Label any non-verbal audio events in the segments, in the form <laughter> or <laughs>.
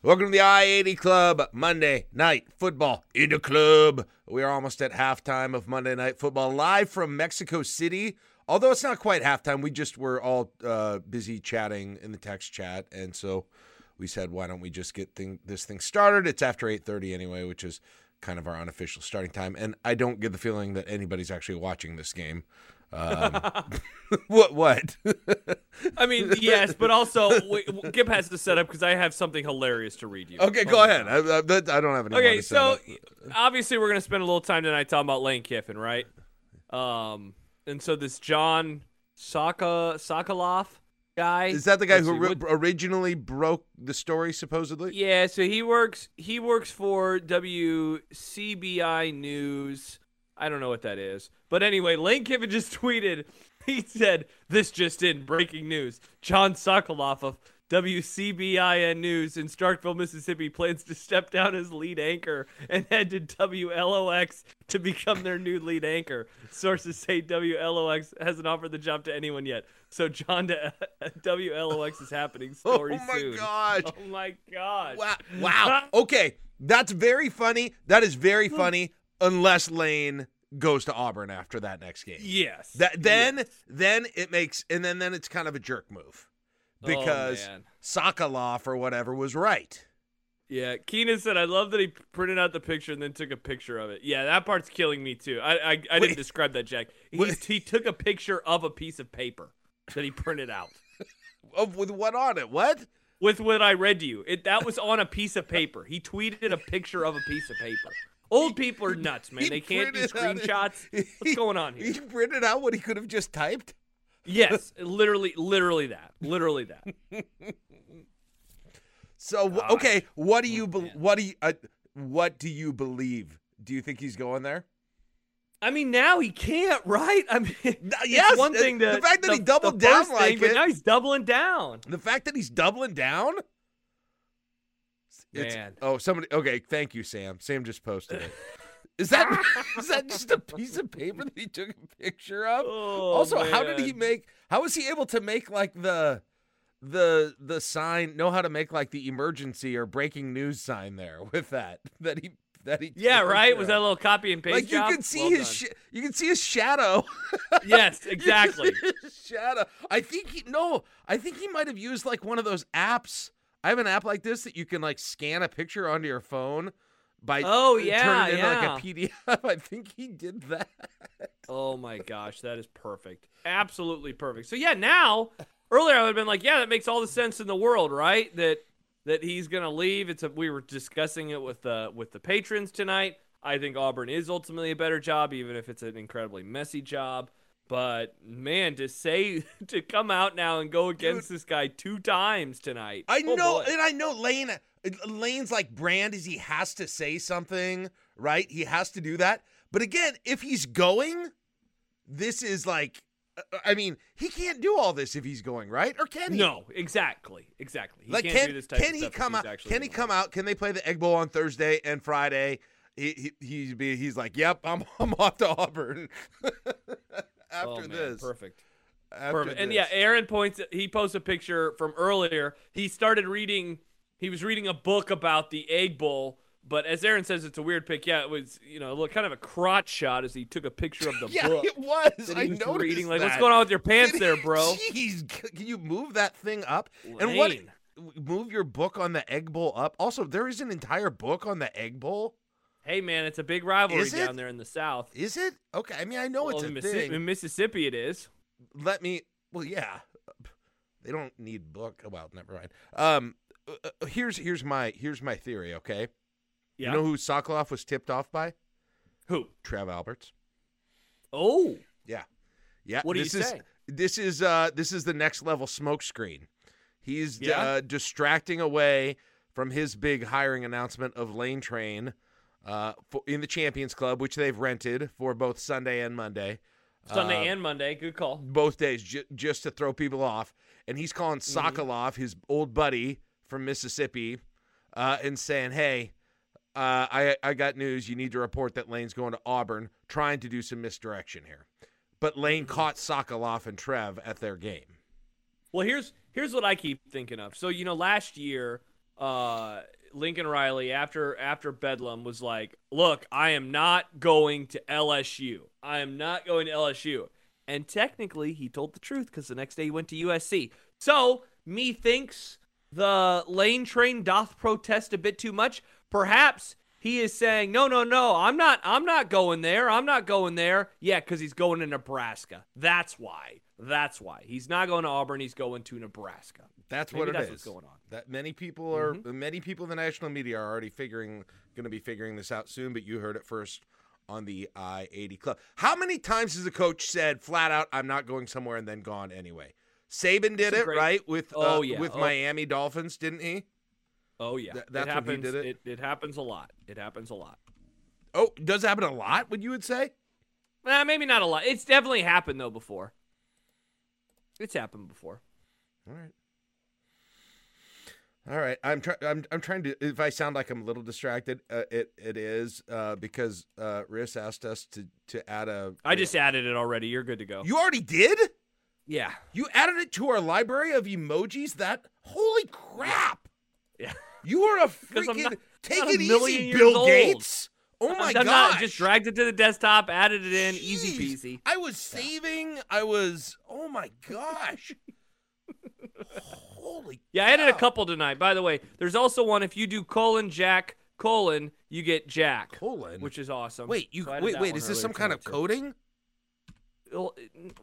Welcome to the I 80 Club Monday Night Football in the club. We are almost at halftime of Monday Night Football live from Mexico City. Although it's not quite halftime, we just were all uh, busy chatting in the text chat, and so we said, why don't we just get thing, this thing started? It's after 8:30 anyway, which is kind of our unofficial starting time. And I don't get the feeling that anybody's actually watching this game. Um, <laughs> what? What? I mean, yes, but also w- Gip has to set up because I have something hilarious to read you. okay, go ahead. I, I, I don't have any. Okay, so obviously we're gonna spend a little time tonight talking about Lane Kiffin, right? Um, and so this John Saka Sokoloff guy is that the guy who ri- originally broke the story? Supposedly. Yeah, so he works he works for WCBI News. I don't know what that is. But anyway, Lane Kiffin just <laughs> tweeted, he said, This just in, breaking news. John Sokoloff of WCBIN News in Starkville, Mississippi plans to step down as lead anchor and head to WLOX to become their new lead anchor. Sources say WLOX hasn't offered the job to anyone yet. So John <laughs> to WLOX is happening <laughs> oh story oh my soon. gosh! Oh my gosh. Wow! Wow! Okay, that's very funny. That is very funny. Unless Lane goes to Auburn after that next game. Yes. That then Yes. then it makes and then then it's kind of a jerk move oh, because oh, man. Or whatever was right. yeah, Keenan said, "I love that he printed out the picture and then took a picture of it." Yeah, that part's killing me too. I I, I didn't describe that, Jack. He's, he took a picture of a piece of paper that he printed out <laughs> Of with what on it? What? with what I read to you. It that was on a piece of paper. He tweeted a picture of a piece of paper. Old people are nuts, man. He They can't do screenshots. <laughs> What's going on here? He printed out what he could have just typed. Yes, <laughs> literally, literally that, literally that. <laughs> So Gosh. okay, what do you Oh, be- what do you uh, what do you believe? Do you think he's going there? I mean, now he can't, right? I mean, it's yes, one uh, thing to the fact that he doubled down like thing, but it. now he's doubling down. The fact that he's doubling down. It's- Man. oh, somebody. Okay, thank you, Sam. Sam just posted it. <laughs> Is that is that just a piece of paper that he took a picture of? Oh, also, how did he make? How was he able to make like the the the sign? Know how to make like the emergency or breaking news sign there with that that he that he. Yeah, right. Was that a little copy and paste like you job? could see Well his sh- you can see his shadow. <laughs> yes, <laughs> You can exactly. his shadow. I think he no. I think he might have used like one of those apps. I have an app like this that you can like scan a picture onto your phone by Oh, yeah, it into yeah. like a PDF. <laughs> I think he did that. Oh my <laughs> gosh, that is perfect. Absolutely perfect. So yeah, now earlier I would have been like, yeah, that makes all the sense in the world, right? That that he's gonna leave. It's a, we were discussing it with the with the patrons tonight. I think Auburn is ultimately a better job, even if it's an incredibly messy job. But man, to say <laughs> to come out now and go against this guy two times tonight. I oh know, boy. and I know Lane. Lane's like brand is he has to say something, right? He has to do that. But again, if he's going, this is like, uh, I mean, he can't do all this if he's going, right? Or can he? No, exactly, exactly. He like can't can do this type can he come out? Can he come out? Can they play the Egg Bowl on Thursday and Friday? He, he he's be he's like, yep, I'm <laughs> I'm off to Auburn <laughs> Oh, after oh, this. Perfect. After Perfect. And yeah. Aaron points. He posts a picture from earlier. He started reading. He was reading a book about the Egg Bowl. But as Aaron says, it's a weird pick. Yeah, it was you know look kind of a crotch shot as he took a picture of the <laughs> yeah, book it was. I was noticed reading. Like, that. what's going on with your pants there, bro? <laughs> Jeez, can you move that thing up? And what? Move your book on the Egg Bowl up. Also, there is an entire book on the Egg Bowl. Hey man, it's a big rivalry down there in the South. Is it? Okay. I mean, I know Well, it's a in, Missi- thing. in Mississippi, it is. Let me. Well, yeah. They don't need book. Well, never mind. Um, uh, uh, here's here's my here's my theory. Okay. Yeah. You know who Sokoloff was tipped off by? Who? Trev Alberts. Oh, Yeah. Yeah. What do you this is, say? This is uh this is the next level smokescreen. He's Yeah? uh, distracting away from his big hiring announcement of Lane Train uh, for, in the Champions Club, which they've rented for both Sunday and Monday. Sunday Uh, and Monday. Good call. both days ju- just to throw people off. And he's calling Mm-hmm. His old buddy from Mississippi, uh, and saying, "Hey, uh, I I got news. You need to report that Lane's going to Auburn, trying to do some misdirection here." But Lane Mm-hmm. caught Sokoloff and Trev at their game. Well, here's here's what I keep thinking of. So you know, last year uh, Lincoln Riley after after Bedlam was like, "Look, I am not going to LSU. I am not going to LSU." And technically, he told the truth because the next day he went to USC. So, methinks the lane train doth protest a bit too much. Perhaps he is saying, "No, no, no, I'm not. I'm not going there. I'm not going there." Yeah, because he's going to Nebraska. That's why. That's why he's not going to Auburn. He's going to Nebraska. That's Maybe what it that's is. going on. That many people are many people in the national media are already figuring going to be figuring this out soon, but you heard it first on the I-80 Club. How many times has a coach said flat out I'm not going somewhere and then gone anyway? Saban did it, great- right? With Oh, uh, yeah. with Oh. Miami Dolphins, didn't he? Oh yeah, Th- that's it when he happens. did it? it happens a lot. It happens a lot. Oh, does happen a lot, would you would say? Eh, maybe not a lot. It's definitely happened though before. It's happened before. All right. All right, I'm trying. I'm I'm trying to. If I sound like I'm a little distracted, uh, it it is uh, because uh, Riss asked us to to add a. I just added it already. You're good to go. You already did. yeah. You added it to our library of emojis. That holy crap! Yeah. You are a <laughs> freaking not- take not it easy, Bill old. Gates. Oh my god! just dragged it to the desktop, added it in, easy peasy. I was saving. I was. Oh my gosh! <laughs> holy. Yeah, I added a couple tonight. By the way, there's also one if you do colon Jack colon, you get Jack, Colon. which is awesome. Wait, you So wait, wait. Is this some kind of coding? Well,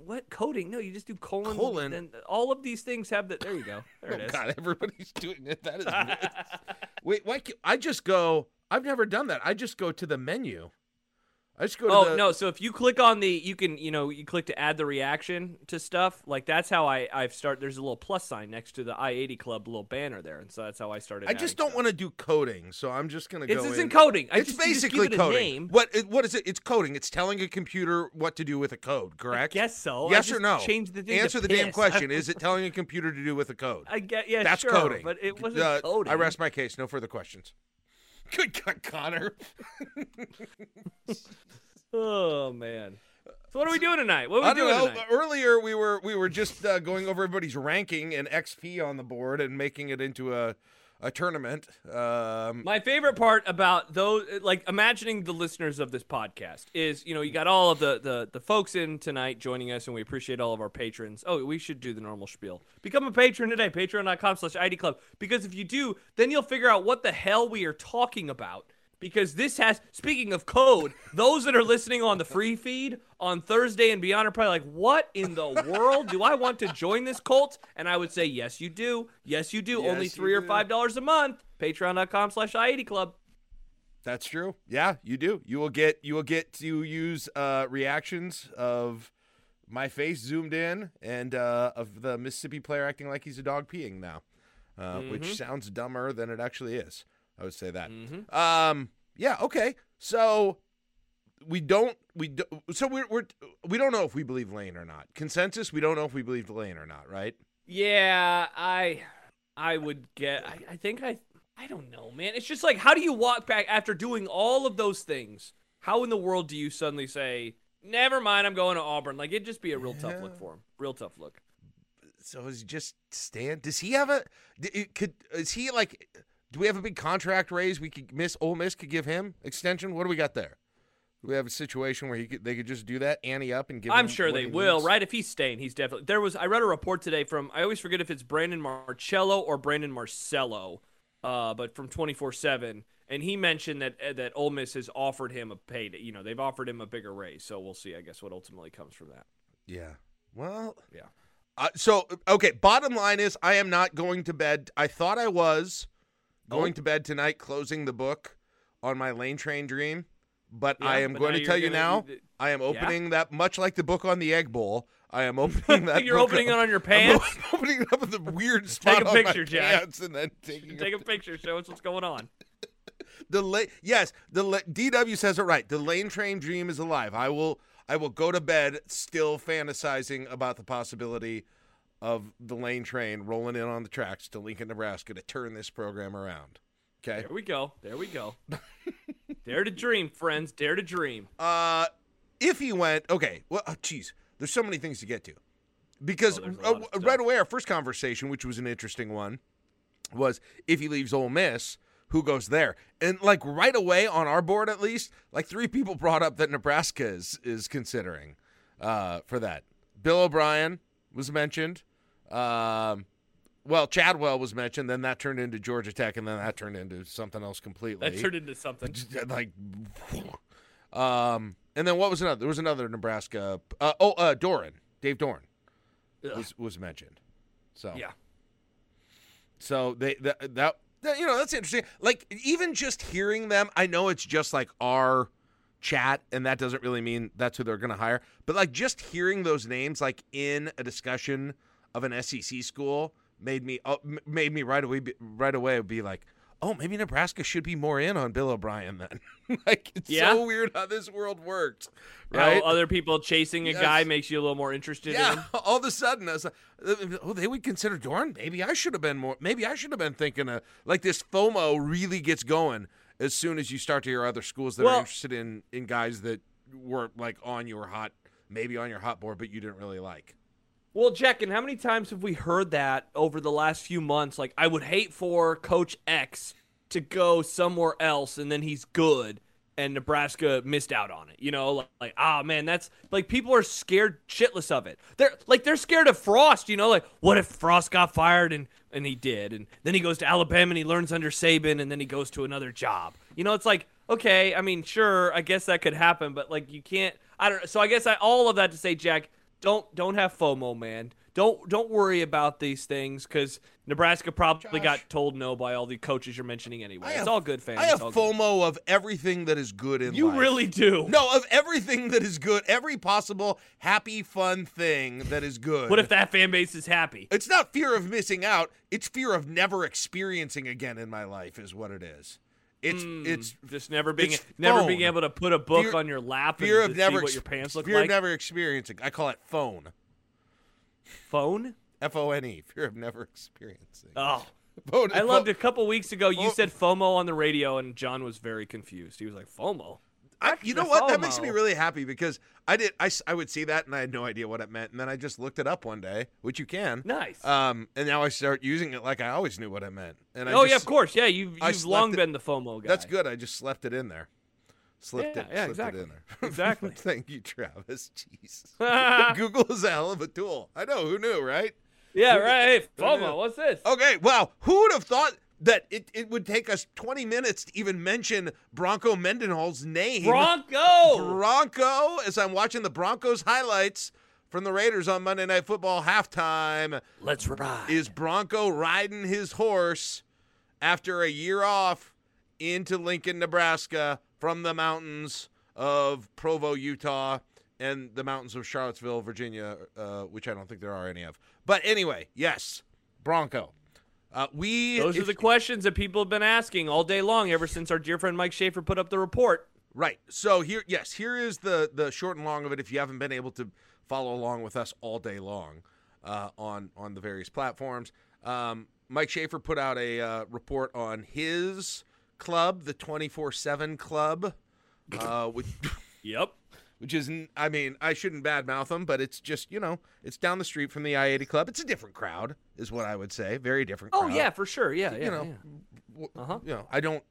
What coding? No, you just do colon. Colon. Then all of these things have that. There you go. There it <laughs> oh is. God, everybody's doing it. That is. <laughs> nuts. wait, why? Can't, I just go. I've never done that. I just go to the menu. I just go to Oh the. no! So if you click on the, you can, you know, you click to add the reaction to stuff. Like that's how I I've start. There's a little plus sign next to the I eighty Club little banner there, and so that's how I started. I just don't want to do coding, so I'm just gonna It's go. isn't in. coding. I It's just, just basically a coding. name. What? it- What is it? It's coding. It's telling a computer what to do with a code. Correct. guess so. I Yes or no? changed the thing to Answer the damn question. <laughs> Is it telling a computer to do with a code? I get yeah, That's sure, coding. but it wasn't Uh, coding. I rest my case. No further questions. Good God, Connor. <laughs> Oh man. So what are we doing tonight? What are we I doing know. tonight? Earlier, we were we were just uh, going over everybody's ranking and XP on the board and making it into a a tournament. Um, My favorite part about those, like imagining the listeners of this podcast, is you know you got all of the the the folks in tonight joining us, and we appreciate all of our patrons. Oh, we should do the normal spiel. Become a patron today, Patreon.com/slash I80 Club, because if you do, then you'll figure out what the hell we are talking about. Because this has, speaking of code, those that are listening on the free feed on Thursday and beyond are probably like, what in the world? Do I want to join this cult? And I would say, yes, you do. Yes, you do. Yes, Only three or do. five dollars a month. Patreon.com slash I80 Club. That's true. Yeah, you do. You will get you will get to use uh, reactions of my face zoomed in and uh, of the Mississippi player acting like he's a dog peeing now, uh, Mm-hmm. which sounds dumber than it actually is. I would say that. Mhm. Um. Yeah. Okay. So we don't. We do, So we're we're we don't know if we believe Lane or not. Consensus. We don't know if we believe Lane or not. Right. Yeah, I I would get I, I think I I don't know, man. It's just like how do you walk back after doing all of those things? How in the world do you suddenly say, Never mind, I'm going to Auburn? Like it'd just be a real tough look for him. Real tough look. So is he just stand? Does he have a? Could is he like? Do we have a big contract raise? We could miss. Ole Miss could give him extension. What do we got there? Do we have a situation where he could they could just do that, ante up, and give. I'm sure they will, needs? right? If he's staying, he's definitely. There was I read a report today from I always forget if it's Brandon Marcello or Brandon Marcello, uh, but from 24/7, and he mentioned that uh, that Ole Miss has offered him a pay. You know, they've offered him a bigger raise, so we'll see. I guess what ultimately comes from that. Yeah. Well. Yeah. Uh, so okay. Bottom line is, I am not going to bed. I thought I was going to bed tonight, closing the book on my lane train dream. But Yeah, I am but going to tell you now, you- I am Yeah? opening that much like the book on the egg bowl. I am <laughs> opening that. You're opening up- it on your <laughs> I'm pants. <laughs> opening it up with the weird spot a on picture, Jack. and then taking Take a picture, show us what's going on. the la- yes the la- DW says it right. The lane train dream is alive. I will I will go to bed still fantasizing about the possibility of the lane train rolling in on the tracks to Lincoln, Nebraska to turn this program around. Okay. There we go. There we go. <laughs> Dare to dream, friends. Dare to dream. Uh, if he went, okay. Well, oh, geez, there's so many things to get to. Because Oh, uh, right away, our first conversation, which was an interesting one, was if he leaves Ole Miss, who goes there? And like right away on our board, at least, like three people brought up that Nebraska is is considering uh, for that. Bill O'Brien was mentioned. Um, well, Chadwell was mentioned. Then that turned into Georgia Tech, and then that turned into something else completely. That turned into something. Like, <laughs> um, and then what was another? There was another Nebraska. Uh, oh, uh, Doeren, Dave Doeren, was was mentioned. So Yeah. so they that, that that you know that's interesting. Like even just hearing them, I know it's just like our chat, and that doesn't really mean that's who they're going to hire. But like just hearing those names, like in a discussion of an SEC school, made me uh, made me right away be, right away be like, oh, maybe Nebraska should be more in on Bill O'Brien then. <laughs> like it's Yeah. so weird how this world works, How right? other people chasing a Yes. guy makes you a little more interested Yeah, him. <laughs> all of a sudden, I was like, oh, they would consider Doeren. Maybe I should have been more. Maybe I should have been thinking of like this. FOMO really gets going as soon as you start to hear other schools that Well- are interested in in guys that were like on your hot, maybe on your hot board, but you didn't really like. Well, Jack, and how many times have we heard that over the last few months? Like, I would hate for Coach X to go somewhere else and then he's good and Nebraska missed out on it. You know, like, like ah man, that's like people are scared shitless of it. They're like they're scared of Frost, you know, like what if Frost got fired and and he did and then he goes to Alabama and he learns under Saban and then he goes to another job. You know, it's like okay, I mean, sure, I guess that could happen, but like you can't I don't so I guess I all of that to say Jack, don't don't have FOMO, man. Don't don't worry about these things because Nebraska probably Josh. got told no by all the coaches you're mentioning anyway. I it's all good, fans. I have all good. FOMO of everything that is good in You life. You really do. No, of everything that is good, every possible happy, fun thing that is good. What if that fan base is happy? It's not fear of missing out. It's fear of never experiencing again in my life, is what it is. It's Mm, it's just never being never being able to put a book Fear- on your lap fear and of to never see what your pants look fear like. Fear of never experiencing. I call it phone. Phone. F O N E. Fear of never experiencing. Oh, Phone- I loved a couple weeks ago. You said FOMO on the radio, and John was very confused. He was like, "FOMO." I, you know what? That makes me really happy because I did. I, I would see that and I had no idea what it meant, and then I just looked it up one day, which you can. Nice. Um, and now I start using it like I always knew what it meant. And I oh just, yeah, of course. Yeah, you've you've long it- been the FOMO guy. That's good. I just slept it in there. Slipped Yeah, it. yeah, slipped exactly. it in there. <laughs> Exactly. Thank you, Travis. <laughs> Jeez. <laughs> Google is a hell of a tool. I know. Who knew, right? Yeah, right. Hey, FOMO. What's this? Okay. Wow. Who would have thought that it, it would take us 20 minutes to even mention Bronco Mendenhall's name? Bronco. Bronco, as I'm watching the Broncos highlights from the Raiders on Monday Night Football halftime, Let's ride. is Bronco riding his horse after a year off into Lincoln, Nebraska from the mountains of Provo, Utah, and the mountains of Charlottesville, Virginia, uh, which I don't think there are any of. But anyway, yes, Bronco. Uh, we Those are the questions that people have been asking all day long ever since our dear friend Mike Schaefer put up the report. Right. So here, yes, here is the the short and long of it. If you haven't been able to follow along with us all day long uh, on on the various platforms, um, Mike Schaefer put out a uh, report on his club, the twenty four seven club, uh, which Yep. Which is, I mean, I shouldn't badmouth them, but it's just you know, it's down the street from the I eighty club. It's a different crowd, is what I would say. Very different. Oh yeah, for sure. Yeah, yeah. you know, yeah. Uh-huh. you know, I don't.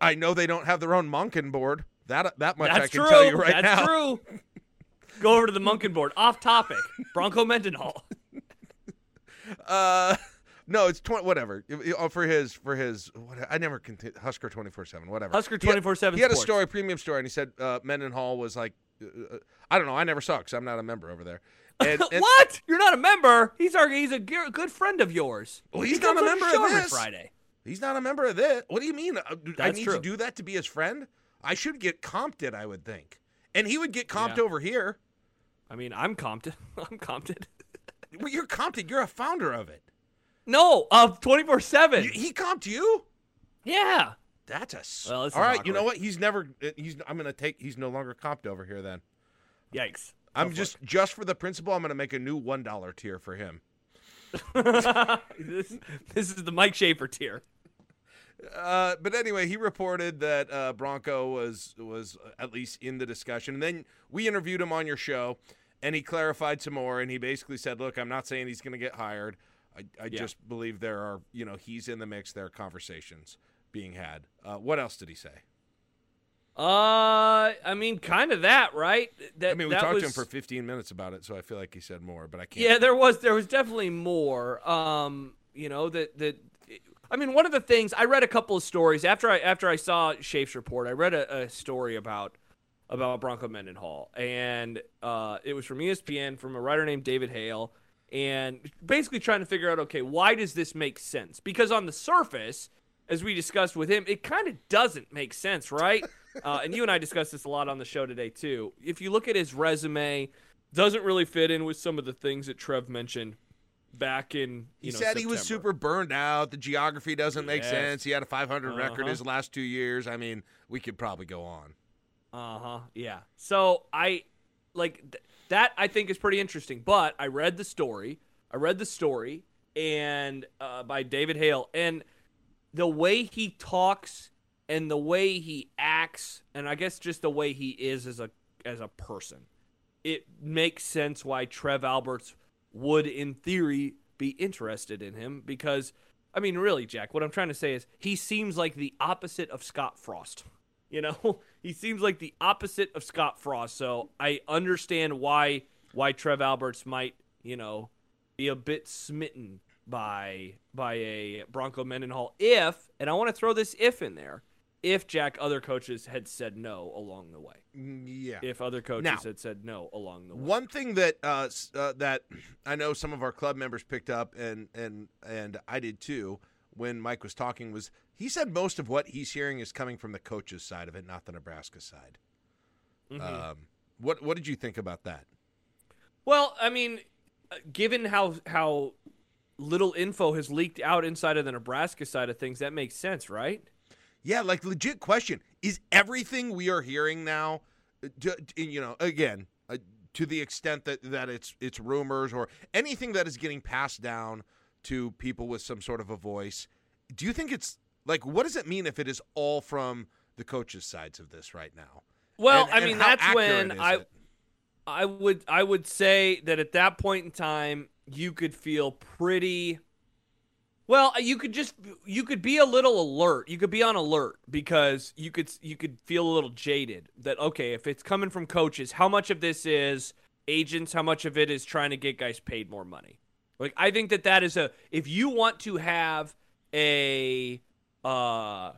I know they don't have their own Monken board. That that much That's I can true. tell you right That's now. true. Go over to the Monken board. Off topic. Bronco Mendenhall. <laughs> Uh, no, it's twenty. Whatever. It- it- oh, for his for his. What, I never conti- Husker twenty four seven. Whatever. Husker 24/7 He had a story, premium story, and he said uh, Mendenhall was like, uh, uh, I don't know. I never saw because I'm not a member over there. And, <laughs> and- what? You're not a member? He's our he's a g- good friend of yours. Well, He he's not a member of this. Friday. He's not a member of this. What do you mean? Uh, I need true. to do that to be his friend? I should get comped it, I would think. And he would get comped Yeah. over here. I mean, I'm Compton. <laughs> I'm Compton. Well, you're comped it. You're a founder of it. No, of 24 7. He comped you? Yeah. That's a. Well, this All is right, you know what? He's never. uh, He's. I'm gonna take. He's no longer comped over here. Then Yikes. I'm Go for just just for the principal. I'm gonna make a new one dollar tier for him. <laughs> this, this is the Mike Schaefer tier. Uh, but anyway, he reported that uh, Bronco was was at least in the discussion, and then we interviewed him on your show, and he clarified some more, and he basically said, "Look, I'm not saying he's going to get hired. I, I Yeah. just believe there are, you know, he's in the mix. There are conversations being had. Uh, what else did he say? Uh, I mean, kind of that, right? That, I mean, we talked was, to him for 15 minutes about it, so I feel like he said more, but I can't. Yeah, there was there was definitely more. Um, you know that that. I mean, one of the things I read a couple of stories after I after I saw Shafe's report. I read a, a story about about Bronco Mendenhall, and uh, it was from ESPN from a writer named David Hale, and basically trying to figure out, okay, why does this make sense? Because on the surface, as we discussed with him, it kind of doesn't make sense, right? <laughs> uh, and you and I discussed this a lot on the show today too. If you look at his resume, doesn't really fit in with some of the things that Trev mentioned back in. He know, said he was super burned out. The geography doesn't make Yes. sense. He had a 500 record Uh-huh. his last two years. I mean, we could probably go on. Uh huh. Yeah. So I like th- that. I think is pretty interesting. But I read the story. I read the story and uh, by David Hale and the way he talks and the way he acts and I guess just the way he is as a as a person. It makes sense why Trev Alberts would in theory be interested in him because I mean really Jack, what I'm trying to say is he seems like the opposite of Scott Frost. You know, <laughs> he seems like the opposite of Scott Frost. So I understand why why Trev Alberts might, you know, be a bit smitten by by a Bronco Mendenhall if, and I want to throw this if in there, if Jack other coaches had said no along the way. Yeah. If other coaches Now- had said no along the way. One thing that uh, uh, that I know some of our club members picked up, and and and I did too, when Mike was talking, was he said most of what he's hearing is coming from the coaches' side of it, not the Nebraska side. Mhm. Um, what what did you think about that? Well, I mean, uh, given how how little info has leaked out inside of the Nebraska side of things, that makes sense, right? Yeah, like legit question: Is everything we are hearing now, uh, to, to- you know, again, uh, to the extent that that it's it's rumors or anything that is getting passed down to people with some sort of a voice? Do you think it's like what does it mean if it is all from the coaches' sides of this right now? Well, And- I mean, that's when I it? I would I would say that at that point in time you could feel pretty well, you could just you could be a little alert. You could be on alert because you could you could feel a little jaded that okay, if it's coming from coaches, how much of this is agents, how much of it is trying to get guys paid more money? Like I think that that is a if you want to have a uh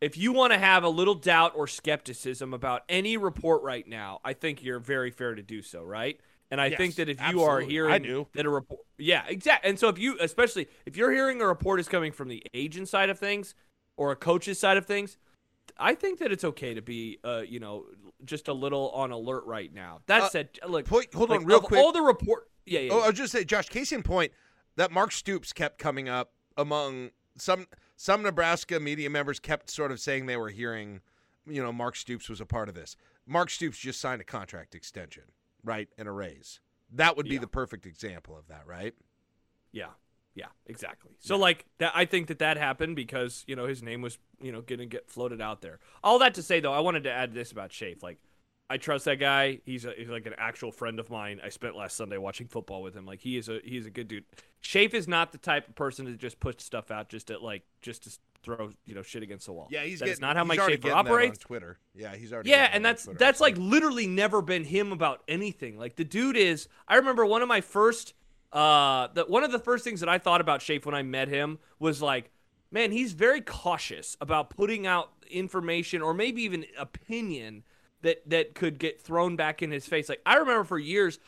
if you want to have a little doubt or skepticism about any report right now, I think you're very fair to do so, right? And I Yes, think that if you are hearing I do. that a report, yeah, exactly. And so if you, especially if you're hearing a report is coming from the agent side of things or a coach's side of things, I think that it's okay to be, uh, you know, just a little on alert right now. That Uh, said, look, hold like, on real quick. All the report, yeah, yeah, Oh. I was just say, Josh. Case in point, that Mark Stoops kept coming up among some some Nebraska media members. Kept sort of saying they were hearing, you know, Mark Stoops was a part of this. Mark Stoops just signed a contract extension, right, and a raise. That would be Yeah. the perfect example of that, right? Yeah, yeah, exactly. So like that, I think that that happened because you know his name was you know going to get floated out there. All that to say though, I wanted to add this about Shafe. Like, I trust that guy. He's a, he's like an actual friend of mine. I spent last Sunday watching football with him. Like he is a he is a good dude. Shafe is not the type of person to just put stuff out just to like just to throw you know shit against the wall. Yeah, he's That getting, not how he's Mike Schaefer that operates. on Twitter. Yeah, he's already. Yeah, and that that's Twitter, that's like literally never been him about anything. Like the dude is. I remember one of my first, uh, that one of the first things that I thought about Shafe when I met him was like, man, he's very cautious about putting out information or maybe even opinion that that could get thrown back in his face. Like I remember for years,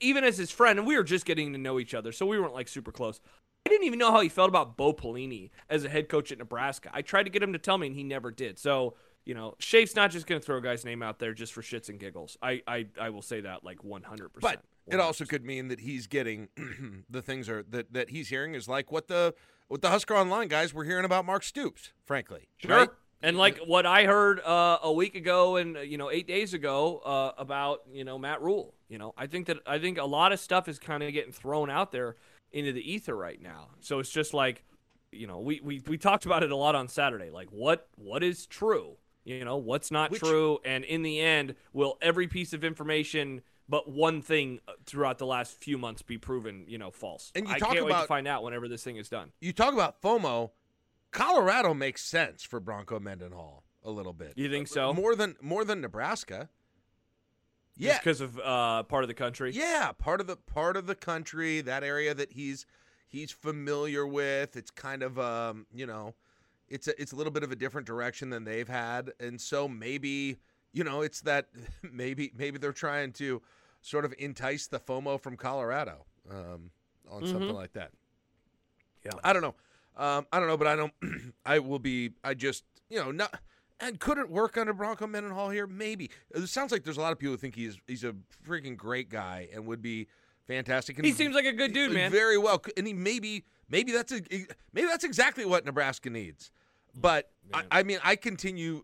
even as his friend, and we were just getting to know each other, so we weren't like super close. I didn't even know how he felt about Bo Pelini as a head coach at Nebraska. I tried to get him to tell me, and he never did. So, you know, Shafe's not just going to throw a guy's name out there just for shits and giggles. I, I, I will say that like 100%. But it also could mean that he's getting <clears throat> the things are that that he's hearing is like what the what the Husker Online guys were hearing about Mark Stoops, frankly. Sure. Right? And like what I heard uh, a week ago and uh, you know eight days ago uh, about you know Matt Rhule. You know, I think that I think a lot of stuff is kind of getting thrown out there into the ether right now. So it's just like, you know, we, we we talked about it a lot on Saturday. Like what what is true? You know, what's not Which- true? And in the end, will every piece of information but one thing uh, throughout the last few months be proven, you know, false. And you I can't wait about- to find out whenever this thing is done. You talk about FOMO. Colorado makes sense for Bronco Mendenhall a little bit. You think so? More than more than Nebraska. Yeah, because of uh, part of the country. Yeah, part of the part of the country, that area that he's he's familiar with. It's kind of um, you know, it's a it's a little bit of a different direction than they've had, and so maybe you know, it's that <laughs> maybe maybe they're trying to sort of entice the FOMO from Colorado um, on something like that. Yeah. I don't know. Um, I don't know, but I don't. <clears throat> I will be. I just you know not. And could it work under Bronco Mendenhall here? Maybe. It sounds like there's a lot of people who think he's he's a freaking great guy and would be fantastic. And He seems like a good dude, man. Very well, and he maybe maybe that's a maybe that's exactly what Nebraska needs. But I, I mean, I continue,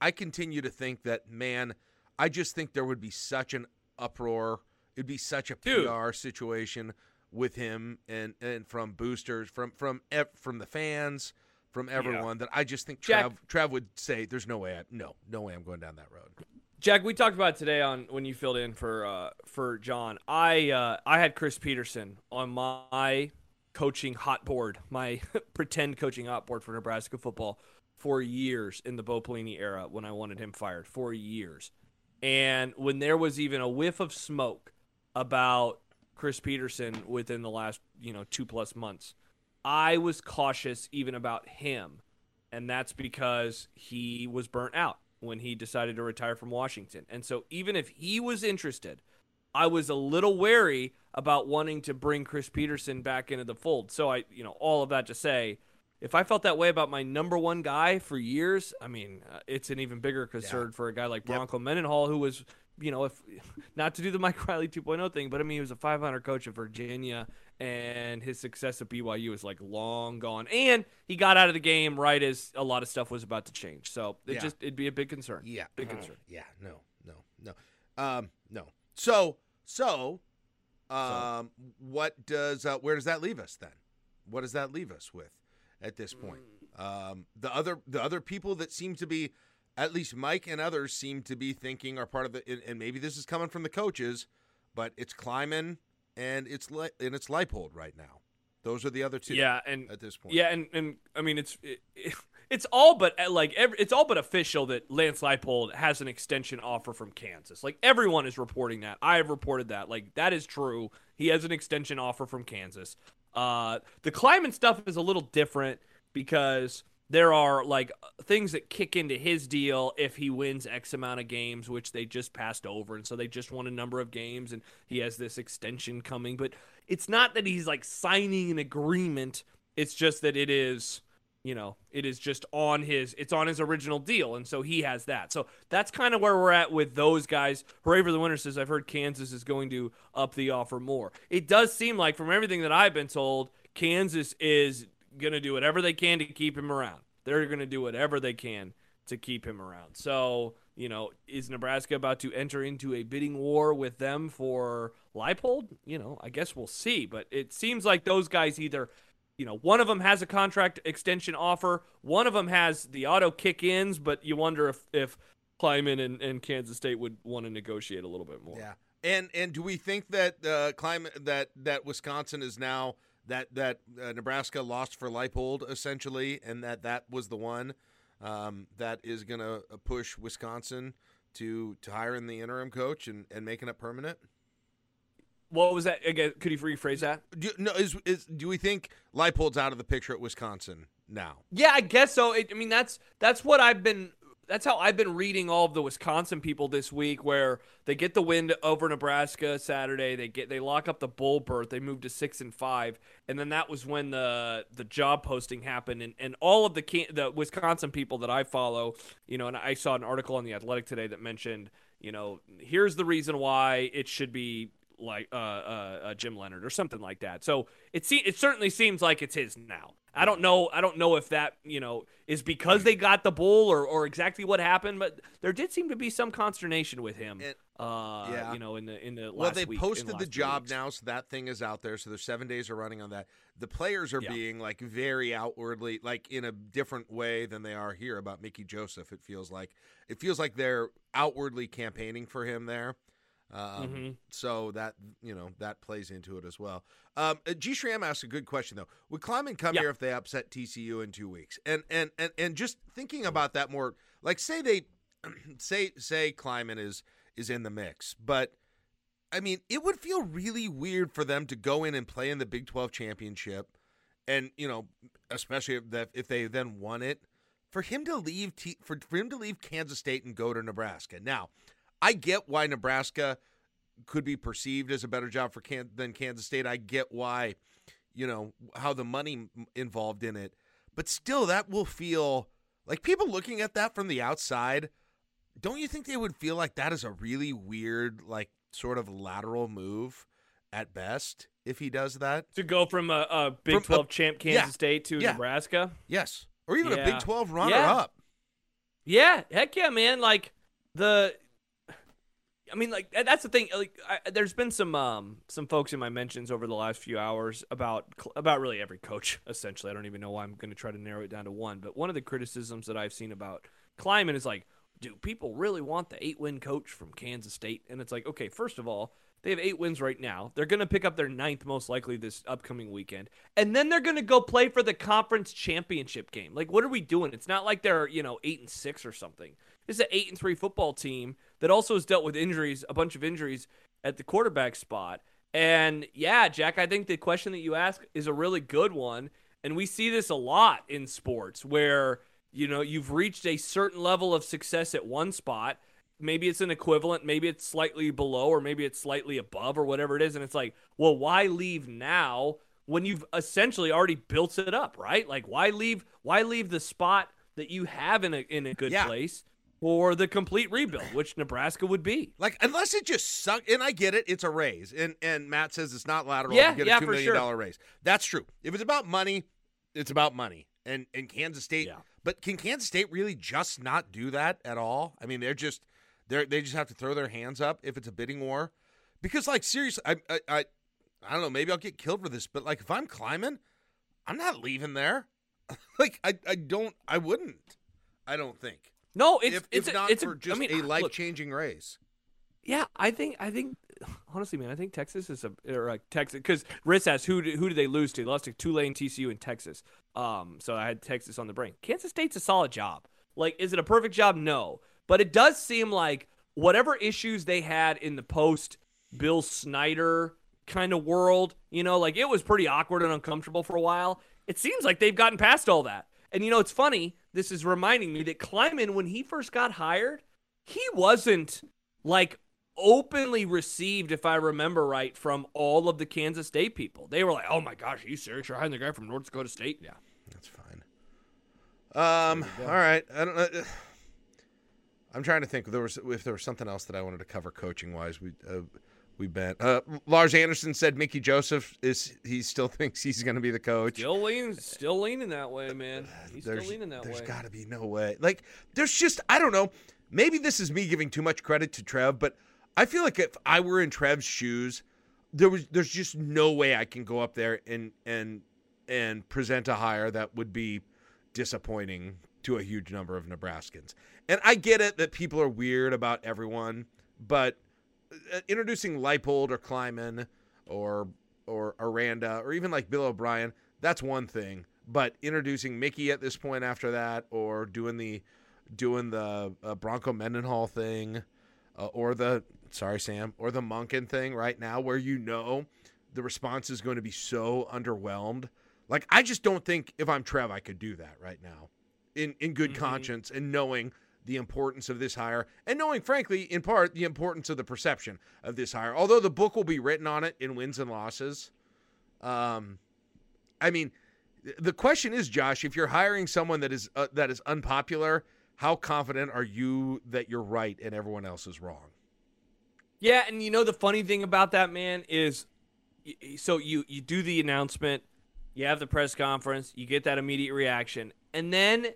I continue to think that man, I just think there would be such an uproar. It'd be such a Dude. PR situation with him and and from boosters, from from from the fans, from everyone that I just think Jack- Trev Trev would say, "There's no way, I, no, no way, I'm going down that road." Jack, we talked about it today on when you filled in for uh, for John. I uh, I had Chris Petersen on my coaching hot board, my <laughs> pretend coaching hot board for Nebraska football for years in the Bo Pelini era when I wanted him fired for years. And when there was even a whiff of smoke about Chris Petersen within the last, you know, 2 plus months, I was cautious even about him. And that's because he was burnt out when he decided to retire from Washington. And so even if he was interested, I was a little wary about wanting to bring Chris Petersen back into the fold. So I, you know, all of that to say, if I felt that way about my number one guy for years, I mean, uh, it's an even bigger concern for a guy like Bronco Mendenhall, who was, you know, if <laughs> not to do the Mike Riley 2.0 thing, but I mean, he was a 500 coach at Virginia, and his success at BYU is like long gone, and he got out of the game right as a lot of stuff was about to change. So it Yeah. just it'd be a big concern. Yeah. big concern. Yeah. No. No. No. Um. No. So. So. Um. What does? Uh, where does that leave us then? What does that leave us with at this point? Um. The other. The other people that seem to be, at least Mike and others seem to be thinking are part of the. And, maybe this is coming from the coaches, but it's Klieman and it's Li- and it's Leipold right now. Those are the other two. Yeah, and At this point. Yeah, and, and I mean it's it, <laughs> it's all but uh, like every, it's all but official that Lance Leipold has an extension offer from Kansas. Like everyone is reporting that. I have reported that. Like that is true. He has an extension offer from Kansas. Uh, the Klieman stuff is a little different because there are like things that kick into his deal if he wins X amount of games, which they just passed over, and so they just won a number of games, and he has this extension coming. But it's not that he's like signing an agreement. It's just that it is, you know, it is just on his, it's on his original deal, and so he has that. So that's kind of where we're at with those guys. Hooray for the winner says I've heard Kansas is going to up the offer more. It does seem like from everything that I've been told, Kansas is going to do whatever they can to keep him around. They're going to do whatever they can to keep him around. So, you know, is Nebraska about to enter into a bidding war with them for Leipold? You know, I guess we'll see. But it seems like those guys either, you know, one of them has a contract extension offer, one of them has the auto kick ins, but you wonder if, if Klieman and, and Kansas State would want to negotiate a little bit more. Yeah. And and do we think that uh, climate that that Wisconsin is now that that uh, Nebraska lost for Leipold essentially, and that that was the one um, that is going to push Wisconsin to to hiring the interim coach and, and making it permanent? What was that again? Could you rephrase that? Do, no, is, is do we think Leipold's out of the picture at Wisconsin now? Yeah, I guess so. It, I mean, that's that's what I've been. That's how I've been reading all of the Wisconsin people this week, where they get the win over Nebraska Saturday. They get they lock up the bowl berth. They move to six and five, and then that was when the the job posting happened. And, and all of the the Wisconsin people that I follow, you know, and I saw an article on the Athletic today that mentioned, you know, here's the reason why it should be like uh, uh, uh, Jim Leonhard or something like that. So it se- it certainly seems like it's his now. I don't know. I don't know if that you know is because they got the bull or, or exactly what happened, but there did seem to be some consternation with him. It- uh, yeah. you know, in the in the Well, they week- posted the job weeks. now, so that thing is out there. So there's seven days are running on that. The players are Yeah. being like very outwardly, like in a different way than they are here about Mickey Joseph. It feels like it feels like they're outwardly campaigning for him there. Um, Mhm. So that you know that plays into it as well. Um, uh, G. Shram asked a good question though. Would Klieman come Yeah. here if they upset TCU in two weeks? And and and and just thinking about that more, like say they <clears throat> say say Klieman is is in the mix, but I mean it would feel really weird for them to go in and play in the Big Twelve championship, and you know especially if that if they then won it, for him to leave T, for for him to leave Kansas State and go to Nebraska now. I get why Nebraska could be perceived as a better job for Can- than Kansas State. I get why, you know, how the money involved in it, but still, that will feel like people looking at that from the outside. Don't you think they would feel like that is a really weird, like sort of lateral move at best if he does that? To go from a, a Big From a- 12 champ Kansas yeah, State to yeah. Nebraska. Yes, or even a Big Twelve runner Yeah. up. Yeah, heck yeah, man. Like the, I mean, like that's the thing. Like, I, there's been some um some folks in my mentions over the last few hours about about really every coach. Essentially, I don't even know why I'm going to try to narrow it down to one. But one of the criticisms that I've seen about Klieman is like, do people really want the eight win coach from Kansas State? And it's like, okay, first of all. They have eight wins right now. They're going to pick up their ninth most likely this upcoming weekend. And then they're going to go play for the conference championship game. Like, what are we doing? It's not like they're, you know, eight and six or something. This is an eight and three football team that also has dealt with injuries, a bunch of injuries at the quarterback spot. And yeah, Jack, I think the question that you ask is a really good one. And we see this a lot in sports where, you know, you've reached a certain level of success at one spot. Maybe it's an equivalent, maybe it's slightly below, or maybe it's slightly above, or whatever it is. And it's like, well, why leave now when you've essentially already built it up, right? Like, why leave? Why leave the spot that you have in a in a good Yeah. place for the complete rebuild, which Nebraska would be? Like unless it just suck, and I get it, it's a raise, and and Matt says it's not lateral. Yeah, to get yeah, a two million sure. raise. That's true. If it's about money, it's about money, and and Kansas State. Yeah. But can Kansas State really just not do that at all? I mean, they're just they they just have to throw their hands up if it's a bidding war, because like seriously, I I I, I don't know. Maybe I'll get killed for this, but like if I'm Klieman, I'm not leaving there. <laughs> like I I don't I wouldn't. I don't think. No, it's if it's if a, not it's for a, just I mean, a life changing race. Yeah, I think I think honestly, man, I think Texas is a or like Texas because Riss asked who did, who did they lose to? They lost to Tulane, TCU, and Texas. Um, so I had Texas on the brain. Kansas State's a solid job. Like, is it a perfect job? No, but it does seem like whatever issues they had in the post Bill Snyder kind of world, you know, like it was pretty awkward and uncomfortable for a while. It seems like they've gotten past all that. And you know, it's funny. This is reminding me that Klieman, when he first got hired, he wasn't like openly received, if I remember right, from all of the Kansas State people. They were like, "Oh my gosh, are you serious? You're hiring the guy from North Dakota State?" Yeah. That's fine. Um. All right. I don't know. <sighs> I'm trying to think if there was if there was something else that I wanted to cover coaching wise. We uh, we bent. Uh, Lars Anderson said Mickey Joseph is he still <laughs> thinks he's going to be the coach. Still leaning, still leaning that way, man. He's still leaning that there's way. There's got to be no way. Like there's just I don't know. Maybe this is me giving too much credit to Trev, but I feel like if I were in Trev's shoes, there was there's just no way I can go up there and and and present a hire that would be disappointing to a huge number of Nebraskans. And I get it that people are weird about everyone, but uh, introducing Leipold or Klieman or or Aranda or even like Bill O'Brien, that's one thing. But introducing Mickey at this point after that, or doing the doing the uh, Bronco Mendenhall thing, uh, or the sorry Sam, or the Monken thing right now, where you know the response is going to be so underwhelmed. Like I just don't think if I'm Trev, I could do that right now, in in good Mhm. conscience and knowing the importance of this hire and knowing, frankly, in part the importance of the perception of this hire. Although the book will be written on it in wins and losses. Um, I mean, the question is, Josh, if you're hiring someone that is uh, that is unpopular, how confident are you that you're right and everyone else is wrong? Yeah, and you know the funny thing about that man is, so you you do the announcement, you have the press conference, you get that immediate reaction, and then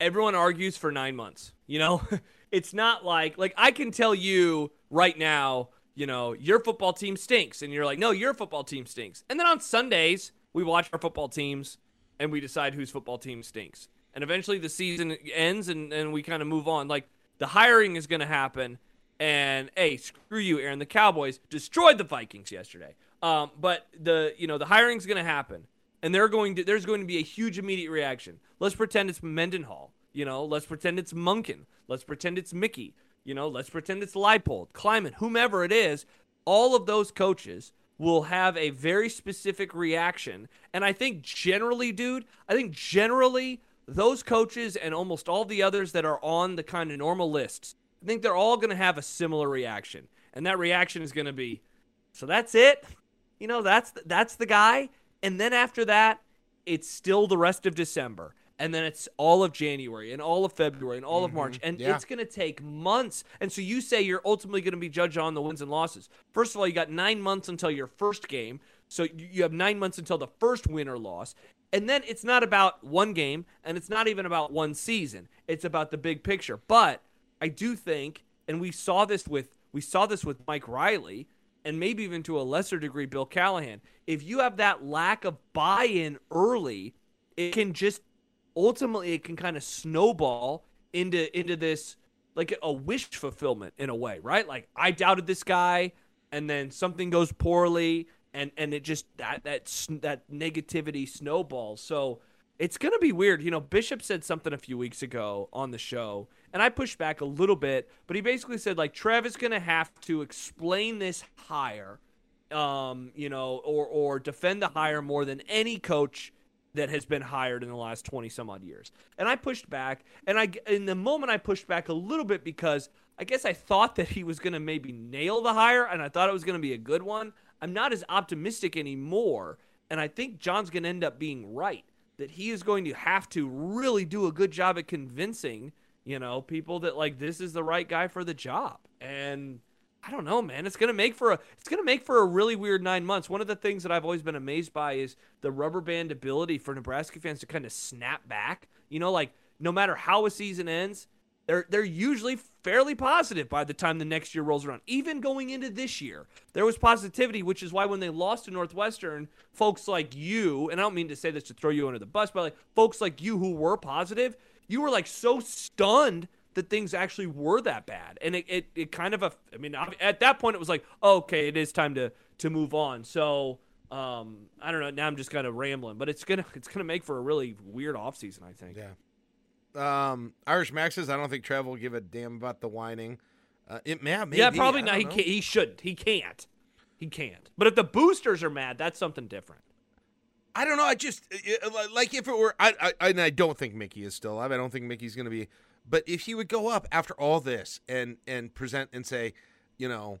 everyone argues for nine months. You know, <laughs> it's not like like I can tell you right now, you know, your football team stinks, and you're like, no, your football team stinks, and then on Sundays we watch our football teams and we decide whose football team stinks, and eventually the season ends and and we kind of move on. Like the hiring is going to happen And hey, screw you, Aaron. The Cowboys destroyed the Vikings yesterday. Um, but the you know the hiring's going to happen, and they're going to there's going to be a huge immediate reaction. Let's pretend it's Mendenhall. You know, let's pretend it's Monken. Let's pretend it's Mickey. You know, let's pretend it's Leipold, Klieman, whomever it is. All of those coaches will have a very specific reaction. And I think generally, dude, I think generally those coaches and almost all the others that are on the kind of normal lists, I think they're all going to have a similar reaction. And that reaction is going to be, so that's it? You know, that's that's the guy. And then after that, it's still the rest of December and then it's all of January and all of February and all of March, Mm-hmm. and Yeah. it's going to take months. And so you say you're ultimately going to be judged on the wins and losses. First of all, you got nine months until your first game, so you you have nine months until the first win or loss. And then it's not about one game, and it's not even about one season. It's about the big picture. But I do think, and we saw this with we saw this with Mike Riley, and maybe even to a lesser degree Bill Callahan. If you have that lack of buy-in early, it can just ultimately it can kind of snowball into into this like a wish fulfillment in a way, right? Like I doubted this guy, and then something goes poorly, and and it just that that that negativity snowballs. So it's gonna be weird. You know, Bishop said something a few weeks ago on the show, and I pushed back a little bit, but he basically said like Trev is gonna have to explain this hire, um, you know, or or defend the hire more than any coach that has been hired in the last 20 some odd years. And I pushed back and I in the moment I pushed back a little bit because I guess I thought that he was going to maybe nail the hire and I thought it was going to be a good one. I'm not as optimistic anymore and I think John's going to end up being right that he is going to have to really do a good job at convincing, you know, people that like this is the right guy for the job. And I don't know, man. It's gonna make for a it's gonna make for a really weird nine months. One of the things that I've always been amazed by is the rubber band ability for Nebraska fans to kind of snap back. You know, like no matter how a season ends, they're they're usually fairly positive by the time the next year rolls around. Even going into this year, there was positivity, which is why when they lost to Northwestern, folks like you, and I don't mean to say this to throw you under the bus, but like folks like you who were positive, you were like so stunned that things actually were that bad. And it, it, it kind of, a, I mean, at that point it was like, oh, okay, it is time to, to move on. So, um, I don't know. Now I'm just kind of rambling, but it's going to, it's to make for a really weird offseason, I think. Yeah. Um, Irish Max says, I don't think Trev will give a damn about the whining. Uh, it may, maybe. yeah, probably not. He can't, he shouldn't. He can't. He can't. But if the boosters are mad, that's something different. I don't know. I just uh, uh, like if it were. I, I and I don't think Mickey is still alive. I don't think Mickey's going to be. But if he would go up after all this and and present and say, you know,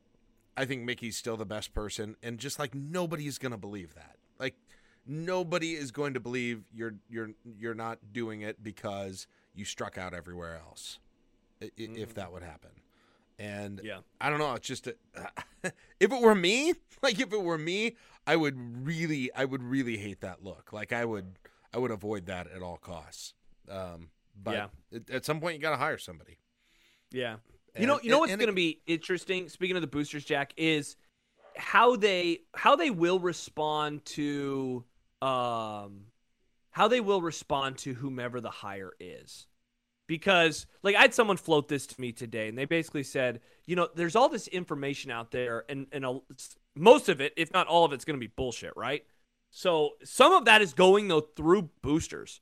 I think Mickey's still the best person, and just like nobody is going to believe that. Like nobody is going to believe you're you're you're not doing it because you struck out everywhere else. If that would happen. And Yeah. I don't know. It's just a, <laughs> if it were me, <laughs> like if it were me, I would really, I would really hate that look. Like I would, I would avoid that at all costs. Um, but Yeah. at, at some point, you got to hire somebody. Yeah. And- you know, you know and- what's going to be interesting. Speaking of the boosters, Jack, is how they how they will respond to um how they will respond to whomever the hire is. Because like I had someone float this to me today, and they basically said, you know, there's all this information out there, and and a, most of it, if not all of it's going to be bullshit, right? So some of that is going though through boosters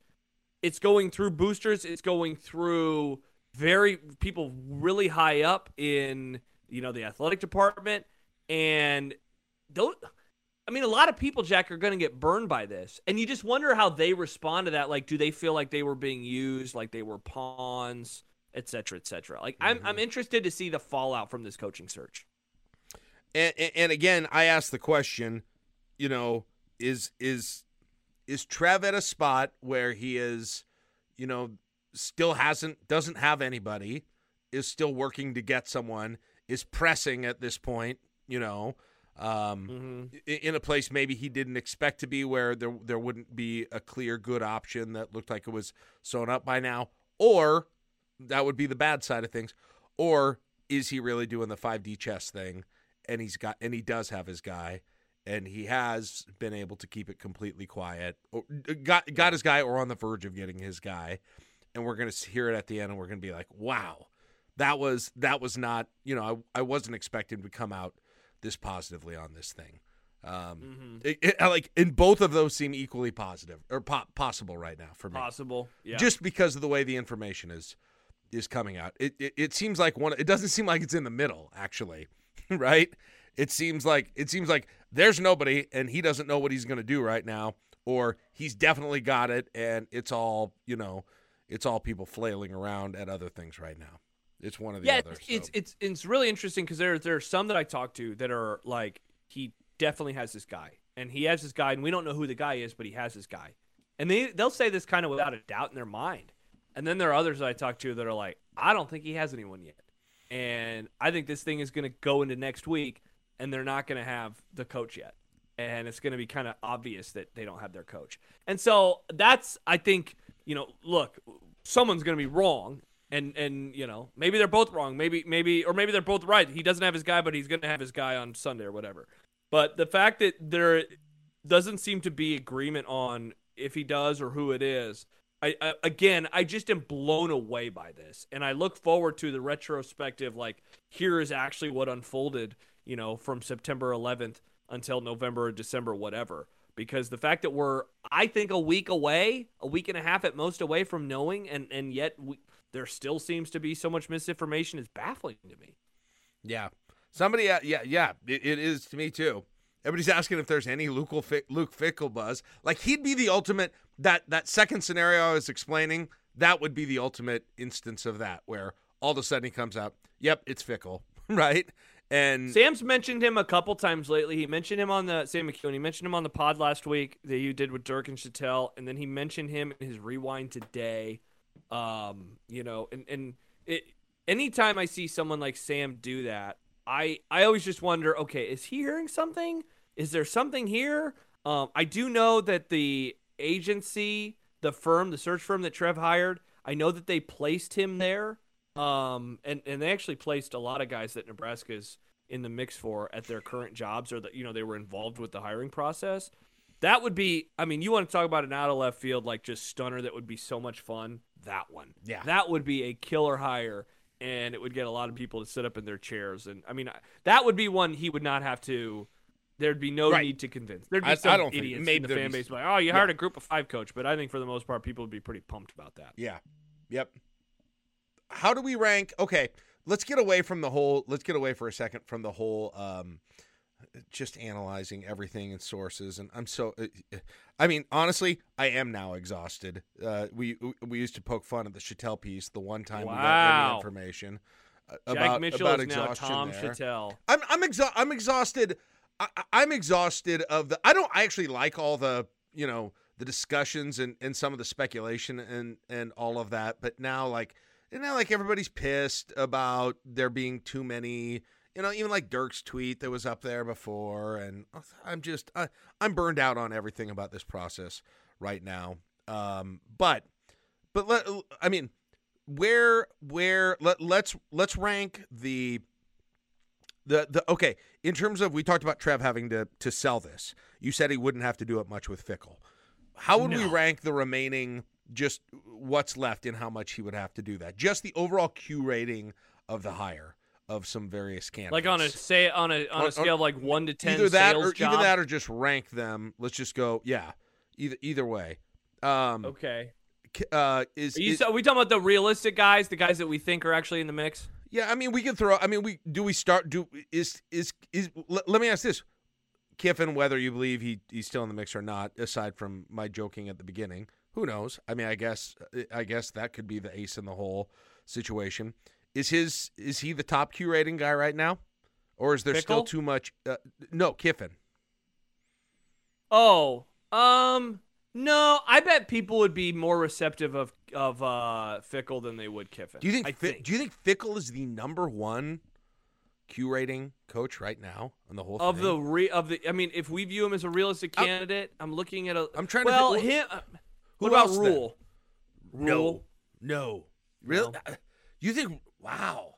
it's going through boosters it's going through very people really high up in you know the athletic department and don't i mean a lot of people jack are going to get burned by this and you just wonder how they respond to that like do they feel like they were being used like they were pawns et cetera et cetera. Like I'm, I'm mm-hmm. interested to see the fallout from this coaching search. And, and, and again, I asked the question, you know, is is is Trev at a spot where he is, you know, still hasn't doesn't have anybody, is still working to get someone, is pressing at this point, you know, um, mm-hmm. in a place maybe he didn't expect to be where there there wouldn't be a clear good option that looked like it was sewn up by now or that would be the bad side of things or is he really doing the 5D chess thing and he's got and he does have his guy and he has been able to keep it completely quiet or got got his guy or on the verge of getting his guy and we're going to hear it at the end and we're going to be like wow that was that was not you know I, I wasn't expecting to come out this positively on this thing. Um, Mm-hmm. it, it- like, and both of those seem equally positive or po- possible right now for me Possible. Yeah. just because of the way the information is is coming out. It, it it seems like one. It doesn't seem like it's in the middle, actually, <laughs> right? It seems like it seems like there's nobody, and he doesn't know what he's going to do right now, or he's definitely got it, and it's all you know, it's all people flailing around at other things right now. It's one of the yeah, other. it's, it's it's it's really interesting because there there are some that I talk to that are like he definitely has this guy and he has this guy and we don't know who the guy is but he has this guy. And they they'll say this kind of without a doubt in their mind. And then there are others that I talk to that are like I don't think he has anyone yet. And I think this thing is going to go into next week and they're not going to have the coach yet. And it's going to be kind of obvious that they don't have their coach. And so that's I think you know look someone's going to be wrong and and you know maybe they're both wrong. Maybe maybe or maybe they're both right. He doesn't have his guy but he's to have his guy on sunday or whatever. But the fact that there doesn't seem to be agreement on if he does or who it is I, I again i just am blown away by this. And i look forward to the retrospective like here is actually what unfolded you know from september 11th until november or december whatever. Because the fact that we're i think a week away a week and a half at most away from knowing and and yet we, there still seems to be so much misinformation is baffling to me Yeah. Somebody, uh, yeah, yeah, it, it is to me too. Everybody's asking if there's any Luke, Luke Fickell buzz. Like he'd be the ultimate. That that second scenario I was explaining, that would be the ultimate instance of that, where all of a sudden he comes out, "Yep, it's Fickell," <laughs> right? And Sam's mentioned him a couple times lately. He mentioned him on the Sam McKewon. He mentioned him on the pod last week that you did with Dirk and Chattel, and then he mentioned him in his rewind today. Um, you know, and and it anytime I see someone like Sam do that, I I always just wonder, okay, is he hearing something? Is there something here? Um, I do know that the agency, the firm, the search firm that Trev hired, I know that they placed him there. Um, and, and they actually placed a lot of guys that Nebraska's in the mix for at their current jobs or that, you know, they were involved with the hiring process. That would be, I mean, you want to talk about an out of left field, like just stunner that would be so much fun. That one. Yeah. That would be a killer hire and it would get a lot of people to sit up in their chairs. And I mean, that would be one he would not have to, there'd be no Right. need to convince. There'd be I- I some don't think- idiots maybe in the fan be base like, oh, you hired a group of five coach. But I think for the most part, people would be pretty pumped about that. Yeah. Yep. How do we rank? Okay, let's get away from the whole. Let's get away for a second from the whole. Um, just analyzing everything and sources, and I'm so. uh, I mean, honestly, I am now exhausted. Uh, we we used to poke fun at the Chattel piece the one time we got Wow. any information uh, Jack about Mitchell about is now exhaustion Tom there. Chattel. I'm I'm exa- I'm exhausted. I, I'm exhausted of the. I don't. I actually like all the you know the discussions and, and some of the speculation and and all of that. But now like you know like everybody's pissed about there being too many. You know, even like Dirk's tweet that was up there before, and I'm just I, I'm burned out on everything about this process right now. Um, but but let, I mean, where where let, let's let's rank the the the okay in terms of we talked about Trev having to to sell this. You said he wouldn't have to do it much with Fickell. How would we rank the remaining just what's left and how much he would have to do that? Just the overall Q rating of the hire of some various candidates. Like on a say on a on On- a scale of like one to ten. either that sales or job. either that or just rank them. Let's just go yeah. Either either way. Um Okay. uh is, Are, you, is are we talking about the realistic guys, the guys that we think are actually in the mix? Yeah, I mean, we can throw. I mean, we do we start? Do is is is? Let, let me ask this: Kiffin, whether you believe he he's still in the mix or not, aside from my joking at the beginning, who knows? I mean, I guess I guess that could be the ace in the hole situation. Is his is he the top Q rating guy right now, or is there still too much? Uh, no, Kiffin. Oh, um, no. I bet people would be more receptive of of uh Fickell than they would Kiffin. Do you think, think. Do you think Fickell is the number one Q rating coach right now on the whole of thing? the re of the? I mean, if we view him as a realistic I'm- candidate, I'm looking at a. I'm trying to Well, him. uh, who what about else then? Rhule? No, no, really? No. You think? Wow.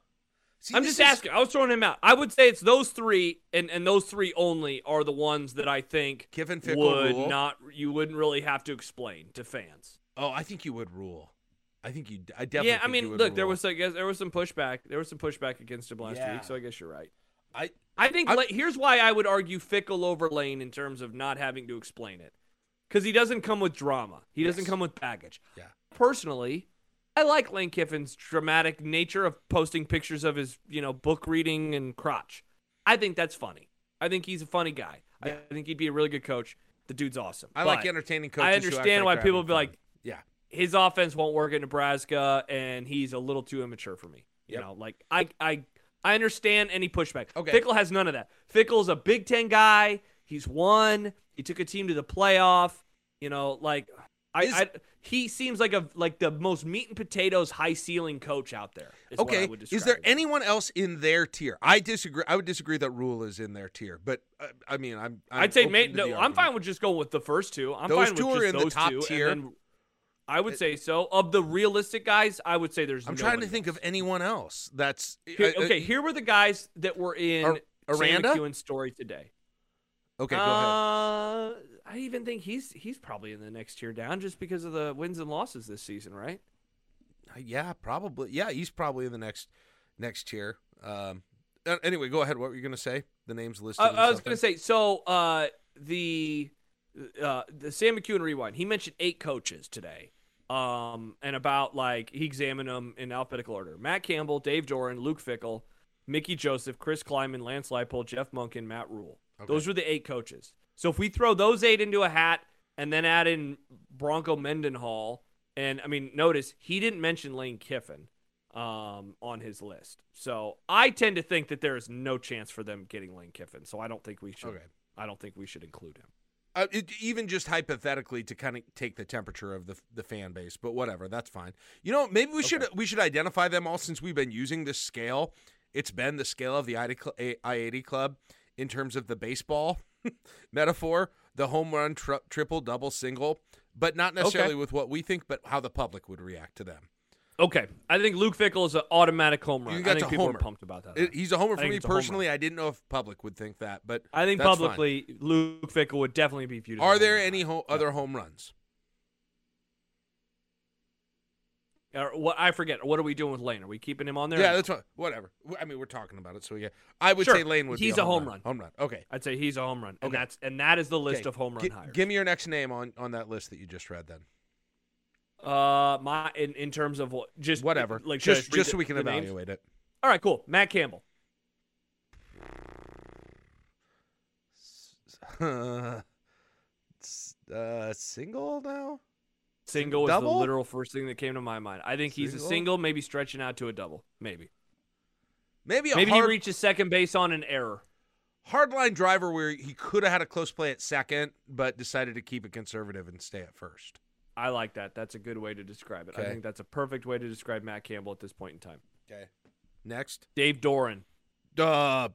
See, I'm just is- asking. I was throwing him out. I would say it's those three, and and those three only are the ones that I think Kiffin, Fickell, would Rhule. not. You wouldn't really have to explain to fans. Oh, I think you would rule. I think you. I definitely. yeah, I mean, look, there was I guess there was some pushback. There was some pushback against him last Yeah. week, so I guess you're right. I. I think I'm- here's why I would argue Fickell over Lane in terms of not having to explain it, because he doesn't come with drama. He doesn't come with baggage. Yeah. Personally, I like Lane Kiffin's dramatic nature of posting pictures of his, you know, book reading and crotch. I think that's funny. I think he's a funny guy. Yeah. I think he'd be a really good coach. The dude's awesome. I like entertaining coaches. I understand why people be like. Yeah. his offense won't work in Nebraska, and he's a little too immature for me. You Yep. know, like I, I, I understand any pushback. Okay. Fickell has none of that. Fickell's a Big Ten guy. He's won. He took a team to the playoff. You know, like I, Is- I he seems like a like the most meat and potatoes, high ceiling coach out there. is what I Okay. would Is there anyone else in their tier? I disagree. I would disagree that Rhule is in their tier, but uh, I mean, I'm. I'm I'd say open ma- to no. I'm fine with just going with the first two. I'm Those fine two with are just in the those top two, tier. I would say so. Of the realistic guys, I would say there's. I'm trying to nobody think else. of anyone else. That's Here, uh, uh, okay, here were the guys that were in Ar- Aranda? McKewon's story today. Okay, go ahead. uh, I even think he's he's probably in the next tier down just because of the wins and losses this season, right? Uh, Yeah, probably. Yeah, he's probably in the next next tier. Um. uh, Anyway, go ahead. What were you going to say? The names listed. I, I was going to say so. Uh, the uh, the Sam McKewon rewind. He mentioned eight coaches today. Um, and about like he examined them in alphabetical order: Matt Campbell, Dave Doeren, Luke Fickell, Mickey Joseph, Chris Klieman, Lance Leipold, Jeff Monken, Matt Rhule. Okay. Those were the eight coaches. So if we throw those eight into a hat and then add in Bronco Mendenhall, and I mean, notice he didn't mention Lane Kiffin um, on his list. So I tend to think that there is no chance for them getting Lane Kiffin. So I don't think we should. Okay. I don't think we should include him. Uh, it, even just hypothetically to kind of take the temperature of the the fan base, but whatever, that's fine. You know, maybe we should we should identify them all since we've been using this scale. It's been the scale of the I eighty club in terms of the baseball <laughs> metaphor, the home run, tri- triple, double, single, but not necessarily with what we think, but how the public would react to them. Okay, I think Luke Fickell is an automatic home run. You I think people homer. are pumped about that. It, he's a homer for me it's a home run. personally. I didn't know if public would think that, but I think that's fine. publicly, Luke Fickell would definitely be viewed. Are there any ho- other home runs? Or what? I forget. What are we doing with Lane? Are we keeping him on there? Yeah, that's what. Whatever. I mean, we're talking about it, so yeah. I would Sure. say Lane would He's be a a home home run. Home run. Okay. I'd say he's a home run, and Okay. that's and that is the list Okay. of home run Gi- hires. give me your next name on on that list that you just read. Then uh, my in, in terms of what just whatever. like just just so we can the names? evaluate it. All right, cool. Matt Campbell. <laughs> uh, single now. Single was the literal first thing that came to my mind. I think he's a Single? single, maybe stretching out to a double, maybe. Maybe a Maybe hard, he reaches second base on an error. hard line driver where he could have had a close play at second, but decided to keep it conservative and stay at first. I like that. That's a good way to describe it. I think that's a perfect way to describe Matt Campbell at this point in time. Okay. Next. Dave Doeren. Uh,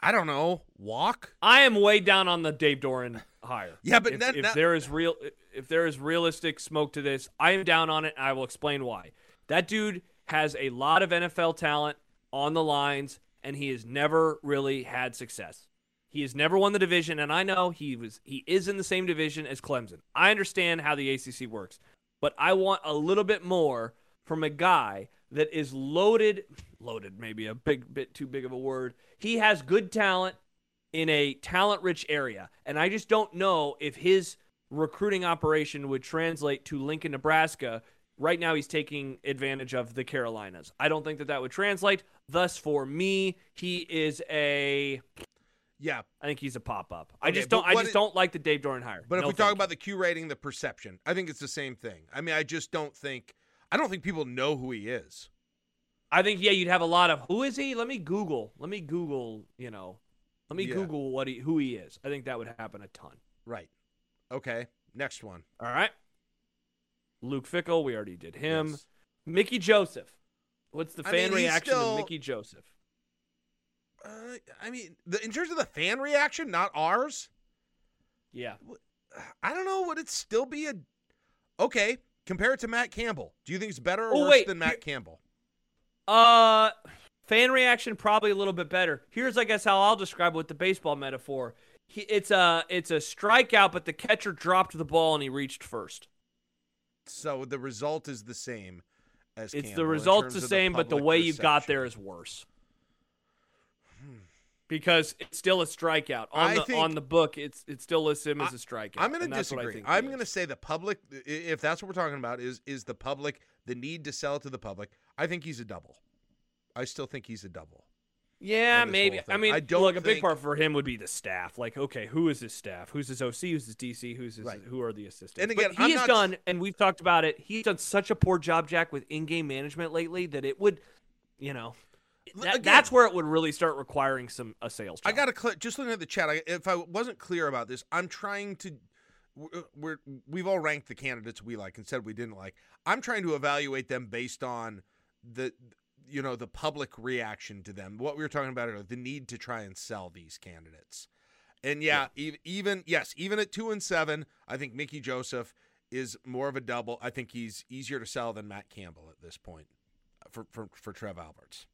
I don't know. Walk. I am way down on the Dave Doeren hire. Yeah, but if, that- if that- there is real, if there is realistic smoke to this, I am down on it. And I will explain why. That dude has a lot of NFL talent on the lines, and he has never really had success. He has never won the division, and I know he was he is in the same division as Clemson. I understand how the ACC works, but I want a little bit more from a guy that is loaded. Loaded, maybe a big bit too big of a word. He has good talent in a talent rich area. And I just don't know if his recruiting operation would translate to Lincoln, Nebraska. Right now, he's taking advantage of the Carolinas. I don't think that that would translate. Thus, for me, he is a. Yeah, I think he's a pop up. I just don't. I just it- don't like the Dave Doeren hire. but if we talk about the Q rating, the perception, I think it's the same thing. I mean, I just don't think. I don't think people know who he is. I think yeah, you'd have a lot of who is he? Let me Google. Let me Google. You know, let me Yeah. Google what he who he is. I think that would happen a ton. Right. Okay. Next one. All right. Luke Fickell, we already did him. Yes. Mickey Joseph. What's the I fan mean, reaction still- to Mickey Joseph? Uh, I mean, the, in terms of the fan reaction, not ours. Yeah. I don't know. Would it still be a okay? Compare it to Matt Campbell. Do you think it's better or Oh, worse wait, than Matt Campbell? Uh fan reaction probably a little bit better. Here's I guess how I'll describe it with the baseball metaphor. He, it's a it's a strikeout, but the catcher dropped the ball and he reached first. So the result is the same as It's Campbell the result's the same, but the way you got there is worse. Because it's still a strikeout on I the on the book. It's it still lists him as a strikeout. I'm going to and that's what I disagree. I'm going to say the public, if that's what we're talking about, is is the public the need to sell to the public. I think he's a double. I still think he's a double. Yeah, maybe. I mean, I don't look, a big part for him would be the staff. Like, okay, who is his staff? Who's his OC? Who's his DC? Who's his? Right. Who are the assistants? And But again, he I'm has not- done, and we've talked about it. He's done such a poor job, Jack, with in-game management lately that it would, you know, that, Again- that's where it would really start requiring some a sales. I got to cl- just looking at the chat. I, if I wasn't clear about this, I'm trying to. we're- uh, We're we've all ranked the candidates we like and said we didn't like. I'm trying to evaluate them based on the you know the public reaction to them. What we were talking about earlier, the need to try and sell these candidates. And yeah, ev- even yes, even at two and seven, I think Mickey Joseph is more of a double. I think he's easier to sell than Matt Campbell at this point uh, for for, for Trev Alberts.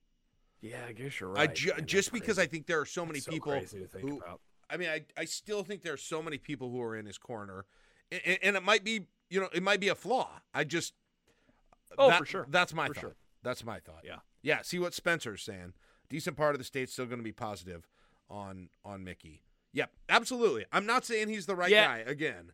Yeah, I guess you're I right. ju- Man, just because crazy. I think there are so many So people crazy to think who about. I mean, I, I still think there are so many people who are in his corner, and, and it might be, you know, it might be a flaw. I just, Oh, that- for sure. That's my For thought. sure. That's my thought. Yeah. yeah. See what Spencer's saying. Decent part of the state's still going to be positive on on Mickey. Yep, absolutely. I'm not saying he's the right Yeah. guy. Again,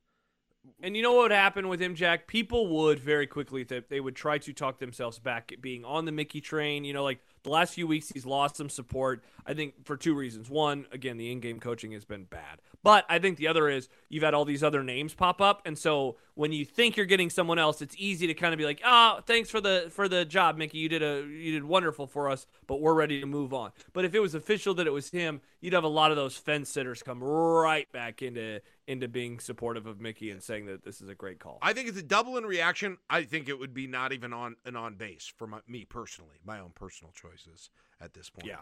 And you know what would happen with him, Jack? People would very quickly that they would try to talk themselves back at being on the Mickey train. You know, like the last few weeks, he's lost some support. I think for two reasons. One, again, the in-game coaching has been bad. But I think the other is you've had all these other names pop up, and so when you think you're getting someone else, it's easy to kind of be like, "Oh, thanks for the for the job, Mickey. You did a you did wonderful for us, but we're ready to move on." But if it was official that it was him, you'd have a lot of those fence sitters come right back into into being supportive of Mickey and saying that this is a great call. I think it's a double in reaction. I think it would be not even on an on base for my, me personally, my own personal choices at this point. Yeah.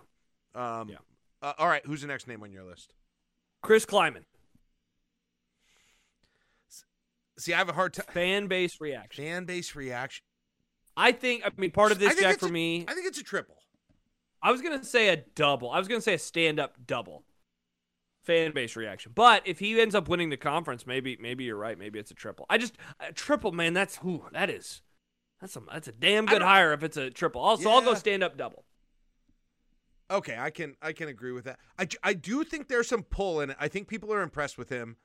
Um, Yeah. Uh, all right. Who's the next name on your list? Chris Klieman, See, I have a hard time. fan base reaction. Fan base reaction. I think I mean part of this, Jack, for a- me. I think it's a triple. I was gonna say a double. I was gonna say a stand up double. Fan base reaction, but if he ends up winning the conference, maybe maybe you're right. Maybe it's a triple. I just a triple, man. That's who that is. That's a that's a damn good hire if it's a triple. Also, I'll go stand up double. Okay, I can I can agree with that. I, I do think there's some pull in it. I think people are impressed with him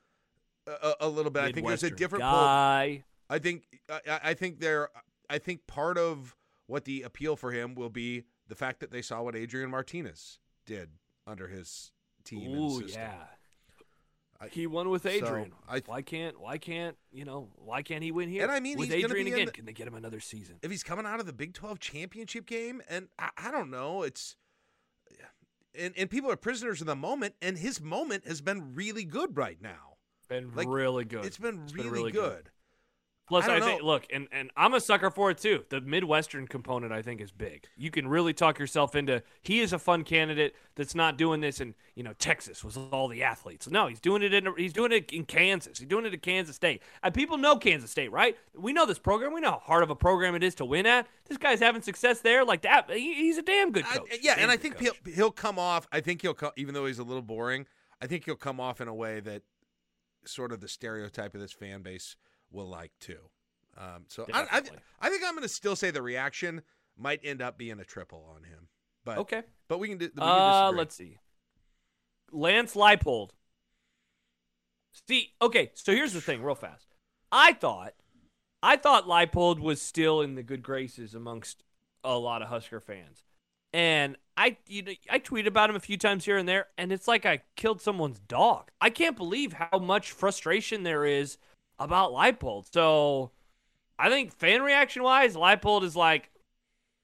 a, a, little bit. I think there's a different pull. guy. I think I, I- think there I think part of what the appeal for him will be the fact that they saw what Adrian Martinez did under his team and Ooh yeah. I- he won with so, Adrian. I- why can't why can't you know why can't he win here? And I mean, with Adrian in again, the- can they get him another season? If he's coming out of the Big 12 championship game, and I, I don't know, it's and, and people are prisoners of the moment, and his moment has been really good right now. Been Like, really good. It's been It's really, been really good. good. Plus, I I, think, look, and, and I'm a sucker for it too. The Midwestern component, I think, is big. You can really talk yourself into. He is a fun candidate that's not doing this in, you know, Texas with all the athletes. No, he's doing it in. He's doing it in Kansas. He's doing it at Kansas State. And people know Kansas State, right? We know this program. We know how hard of a program it is to win at. This guy's having success there, like that. He, he's a damn good I- coach. yeah, Damn and I think he'll he'll come off. I think he'll come, even though he's a little boring. I think he'll come off in a way that sort of the stereotype of this fan base will like too. Um, so I, I, th- I think I'm going to still say the reaction might end up being a triple on him. But Okay. but we can, Do, we can Uh, let's see. Lance Leipold. See, okay, so here's the thing, real fast. I thought, I thought Leipold was still in the good graces amongst a lot of Husker fans, and I, you know, I tweeted about him a few times here and there, and it's like I killed someone's dog. I can't believe how much frustration there is about Leipold. So, I think fan reaction wise, Leipold is like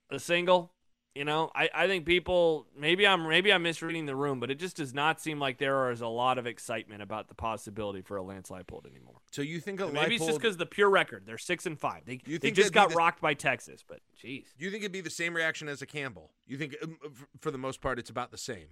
a single. You know, I, I think people maybe I'm maybe I'm misreading the room, but it just does not seem like there is a lot of excitement about the possibility for a Lance Leipold anymore. So you think maybe it's just because the pure record. They're six and five. They, You they just got the- rocked by Texas, but jeez. You think it'd be the same reaction as a Campbell? You think, um, for the most part, it's about the same?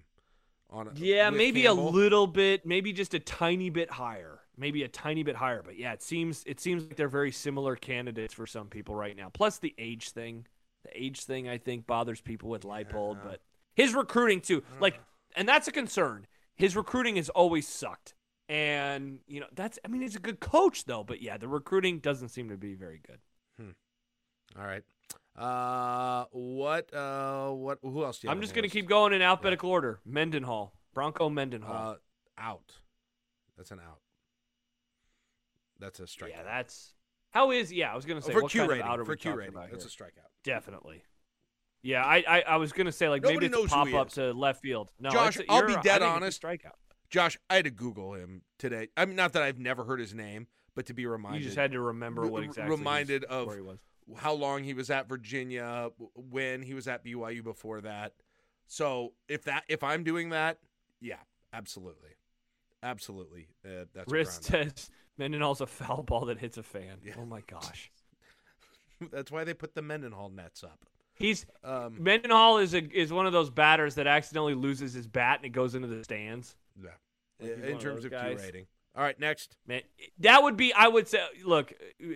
On a, Yeah, maybe Campbell? a little bit, maybe just a tiny bit higher, maybe a tiny bit higher. But yeah, it seems it seems like they're very similar candidates for some people right now. Plus the age thing, the age thing I think bothers people with Leipold, but his recruiting too, like, and that's a concern. His recruiting has always sucked, And you know that's I mean he's a good coach though, but yeah, the recruiting doesn't seem to be very good. All right. Uh, what? Uh, what? Who else? Do you I'm just gonna list? keep going in alphabetical order. Mendenhall, Bronco Mendenhall. Uh, out. That's an out. That's a strikeout. yeah, that's how is yeah. I was gonna Oh, say for what Q rating. of out are for Q rating. That's a strikeout. Definitely. Yeah, I, I I was gonna say like Nobody maybe it's a pop up is. to left field. No, Josh, it's, I'll be dead a honest. Strikeout. Josh, I had to Google him today. I mean, not that I've never heard his name, but to be reminded. You just had to remember what exactly. reminded of- he was. how long he was at Virginia, when he was at BYU before that. So if that if I'm doing that, yeah, absolutely, absolutely. Uh, that's a Wrist ground says Mendenhall's a foul ball that hits a fan. Yeah. Oh my gosh. <laughs> That's why they put the Mendenhall nets up. He's Um, Mendenhall is a is one of those batters that accidentally loses his bat and it goes into the stands. yeah, Like in of terms of Q rating. All right, next. Man, that would be. I would say. Look,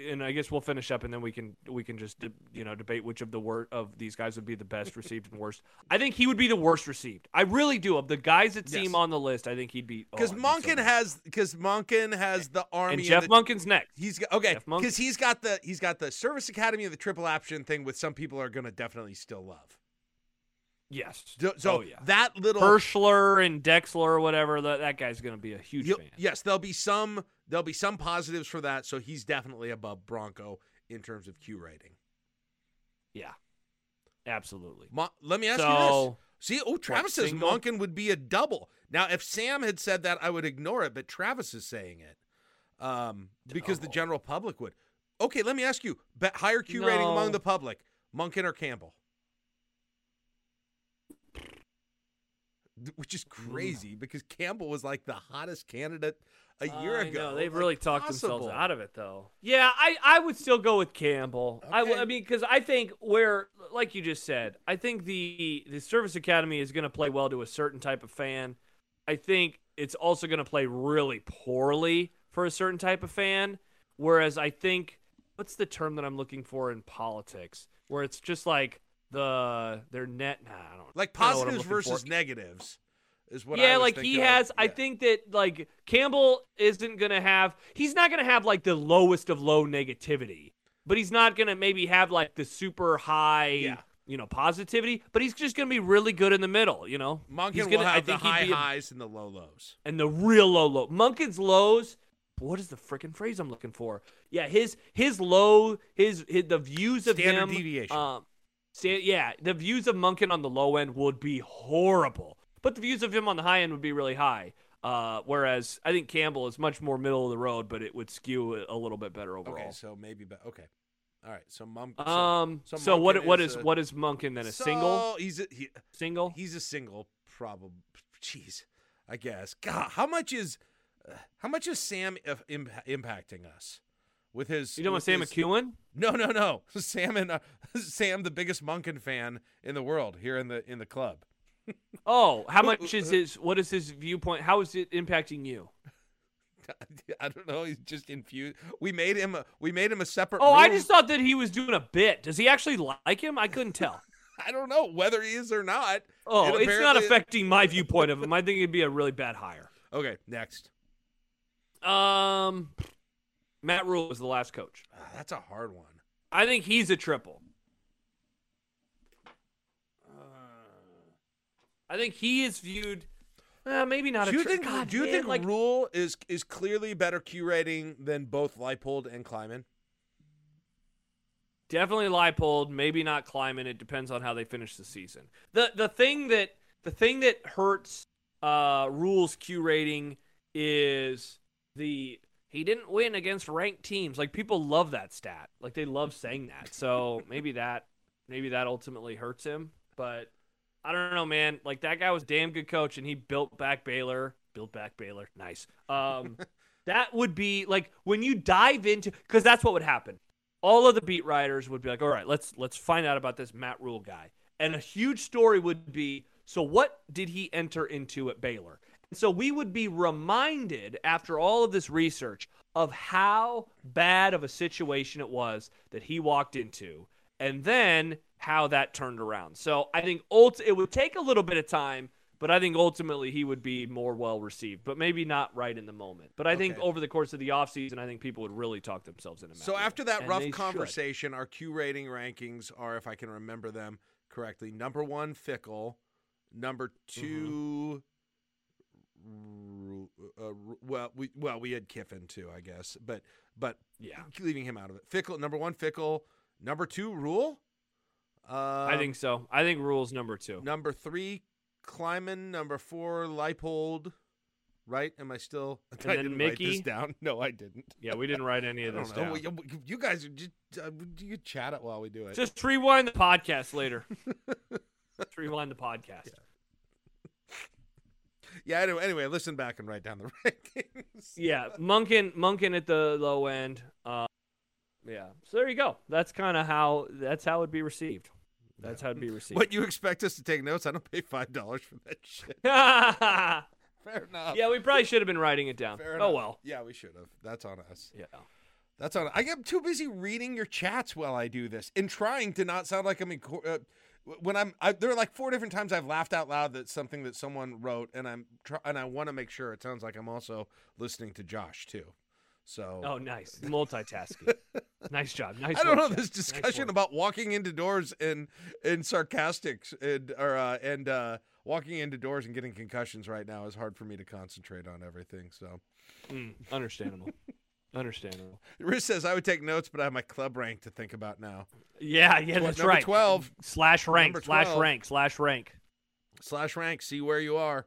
and I guess we'll finish up, and then we can we can just you know debate which of the word of these guys would be the best received and worst. <laughs> I think he would be the worst received. I really do. Of the guys that Yes. seem on the list, I think he'd be oh, Because I'd be so has because Monken has the army and Jeff the, Monken's next. He's got okay because he's got the he's got the service academy and the triple option thing, which some people are going to definitely still love. Yes. So, so oh yeah. that little Hirschler and Dexler or whatever. That, that guy's going to be a huge fan. Yes, there'll be some there'll be some positives for that. So he's definitely above Bronco in terms of Q rating. Yeah. Absolutely. Mo- let me ask you this. See, oh, Travis says single? Monken would be a double. Now, if Sam had said that, I would ignore it, but Travis is saying it um, because the general public would. Okay, let me ask you: bet higher Q rating among the public, Monken or Campbell? Which is mm. crazy because Campbell was like the hottest candidate a year I ago. know, they've Like, really talked possible. themselves out of it, though. Yeah, I, I would still go with Campbell. I Okay. I, mean, because I think where, like you just said, I think the the Service Academy is going to play well to a certain type of fan. I think it's also going to play really poorly for a certain type of fan. Whereas I think, what's the term that I'm looking for in politics, where it's just like the their net. Nah, I don't Like I don't know what positives for. versus negatives is what I yeah, like he has. I think that like Campbell isn't gonna have. He's not gonna have like the lowest of low negativity, but he's not gonna maybe have like the super high. Yeah. You know, positivity, but he's just gonna be really good in the middle. You know, Monken he's will gonna, I have the think he'd high highs and the low lows. and the real low low. Monken's lows. What is the freaking phrase I'm looking for? Yeah, his his low his, his the views of Standard him. deviation. Um, yeah, the views of Monken on the low end would be horrible, but the views of him on the high end would be really high. Uh, whereas I think Campbell is much more middle of the road, but it would skew a, little bit better overall. Okay, so maybe, but okay, all right. So mom. So, um, so so, what what is is a- what is Monken then? A single so He's a, he, single? he's a single. Probably. Jeez, I guess. God, how much is uh, how much is Sam if, imp- impacting us with his? You know Sam his- McEwen? No, no, no. <laughs> Sam and uh, <laughs> Sam, the biggest Monken fan in the world here in the in the club. <laughs> Oh, how much is his? What is his viewpoint? How is it impacting you? I don't know. He's just infused. We made him. A, we made him a separate. Oh, I just thought that he was doing a bit. Does he actually like him? I couldn't tell. I don't know whether he is or not. Oh, And it's not affecting my viewpoint of him. I think it'd be a really bad hire. Okay, next. Um, Matt Rhule was the last coach. Ah, that's a hard one. I think he's a triple. I think he is viewed. Uh, maybe not do a you tri- think? God, do you man, think like Rhule is is clearly better Q rating than both Leipold and Klieman? Definitely Leipold, maybe not Klieman. It depends on how they finish the season. The the thing that the thing that hurts uh, Rhules Q rating is the he didn't win against ranked teams. Like people love that stat. Like they love saying that. So maybe that maybe that ultimately hurts him. But I don't know, man. Like that guy was a damn good coach, and he built back Baylor. Built back Baylor. Nice. Um, <laughs> that would be like when you dive into because that's what would happen all of the beat writers would be like, "All right, let's let's find out about this Matt Rhule guy." And a huge story would be, "So what did he enter into at Baylor?" And so we would be reminded after all of this research of how bad of a situation it was that he walked into, and then how that turned around. So I think ult- it would take a little bit of time, But I think ultimately he would be more well received, but maybe not right in the moment. But I think over the course of the offseason, I think people would really talk themselves into. So after that and rough they should. conversation, our Q rating rankings are, if I can remember them correctly, number one Fickell, number Mm-hmm. 2 Ru- uh, well, we well we had Kiffin too, I guess, but but yeah, leaving him out of it. Fickell, number one Fickell, number two Rhule. Uh, I think so. I think Rhule's number two. number three Klieman, number four Leipold. Right? Am I still? <laughs> And I didn't write this Mickey? down. No, I didn't. Yeah, we didn't write any of <laughs> this down. Well, You you guys just uh, you chat it while we do it. Just rewind the podcast later. <laughs> Rewind the podcast. Yeah. Anyway, anyway, listen back and write down the <laughs> rankings. Yeah, Monken, Monken at the low end. Uh, yeah, so there you go. That's kind of how that's how it'd be received. That's how it'd be received. What you expect us to take notes? I don't pay five dollars for that shit. <laughs> Fair enough. Yeah, we probably should have been writing it down. Fair oh enough. well. Yeah, we should have. That's on us. Yeah. That's on. I get too busy reading your chats while I do this and trying to not sound like I'm in. Uh, when I'm, I, there are like four different times I've laughed out loud that something that someone wrote, and I'm try, and I want to make sure it sounds like I'm also listening to Josh too. So Oh, nice <laughs> multitasking. nice job. Nice. I don't know this Jeff. Nice discussion about walking into doors and and sarcastics and or uh, and uh, walking into doors and getting concussions right now is hard for me to concentrate on everything. So Mm, understandable. <laughs> understandable. Riz says I would take notes, but I have my club rank to think about now. Yeah, yeah, that's number right. Twelve Slash rank. Number Slash rank. Slash rank. slash rank. See where you are.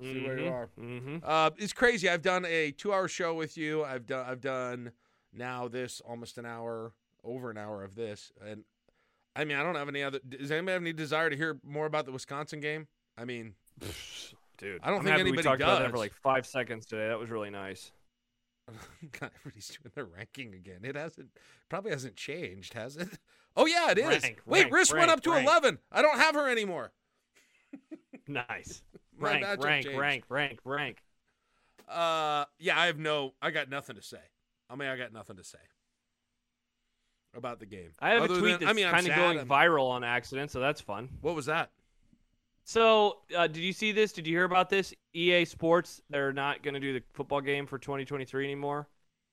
See where you are. Mm-hmm. Uh, it's crazy. I've done a two-hour show with you. I've done. I've done now this almost an hour, over an hour of this, and I mean I don't have any other. Does anybody have any desire to hear more about the Wisconsin game? I mean, Dude, I don't I'm think anybody we talked about that does. for like five seconds today. That was really nice. <laughs> God, everybody's doing their ranking again. It hasn't probably hasn't changed, has it? <laughs> Oh yeah, it is. Rank, Wait, rank, Riss went up to rank. eleven. I don't have her anymore. <laughs> Nice. Rank, rank, changed. rank, rank, rank. Uh, yeah, I have no. I got nothing to say. I mean, I got nothing to say about the game. I have Other a tweet than- that's I mean, kind of going I'm- viral on accident, so that's fun. What was that? So, uh, did you see this? Did you hear about this? EA Sports, they're not going to do the football game for 2023 anymore.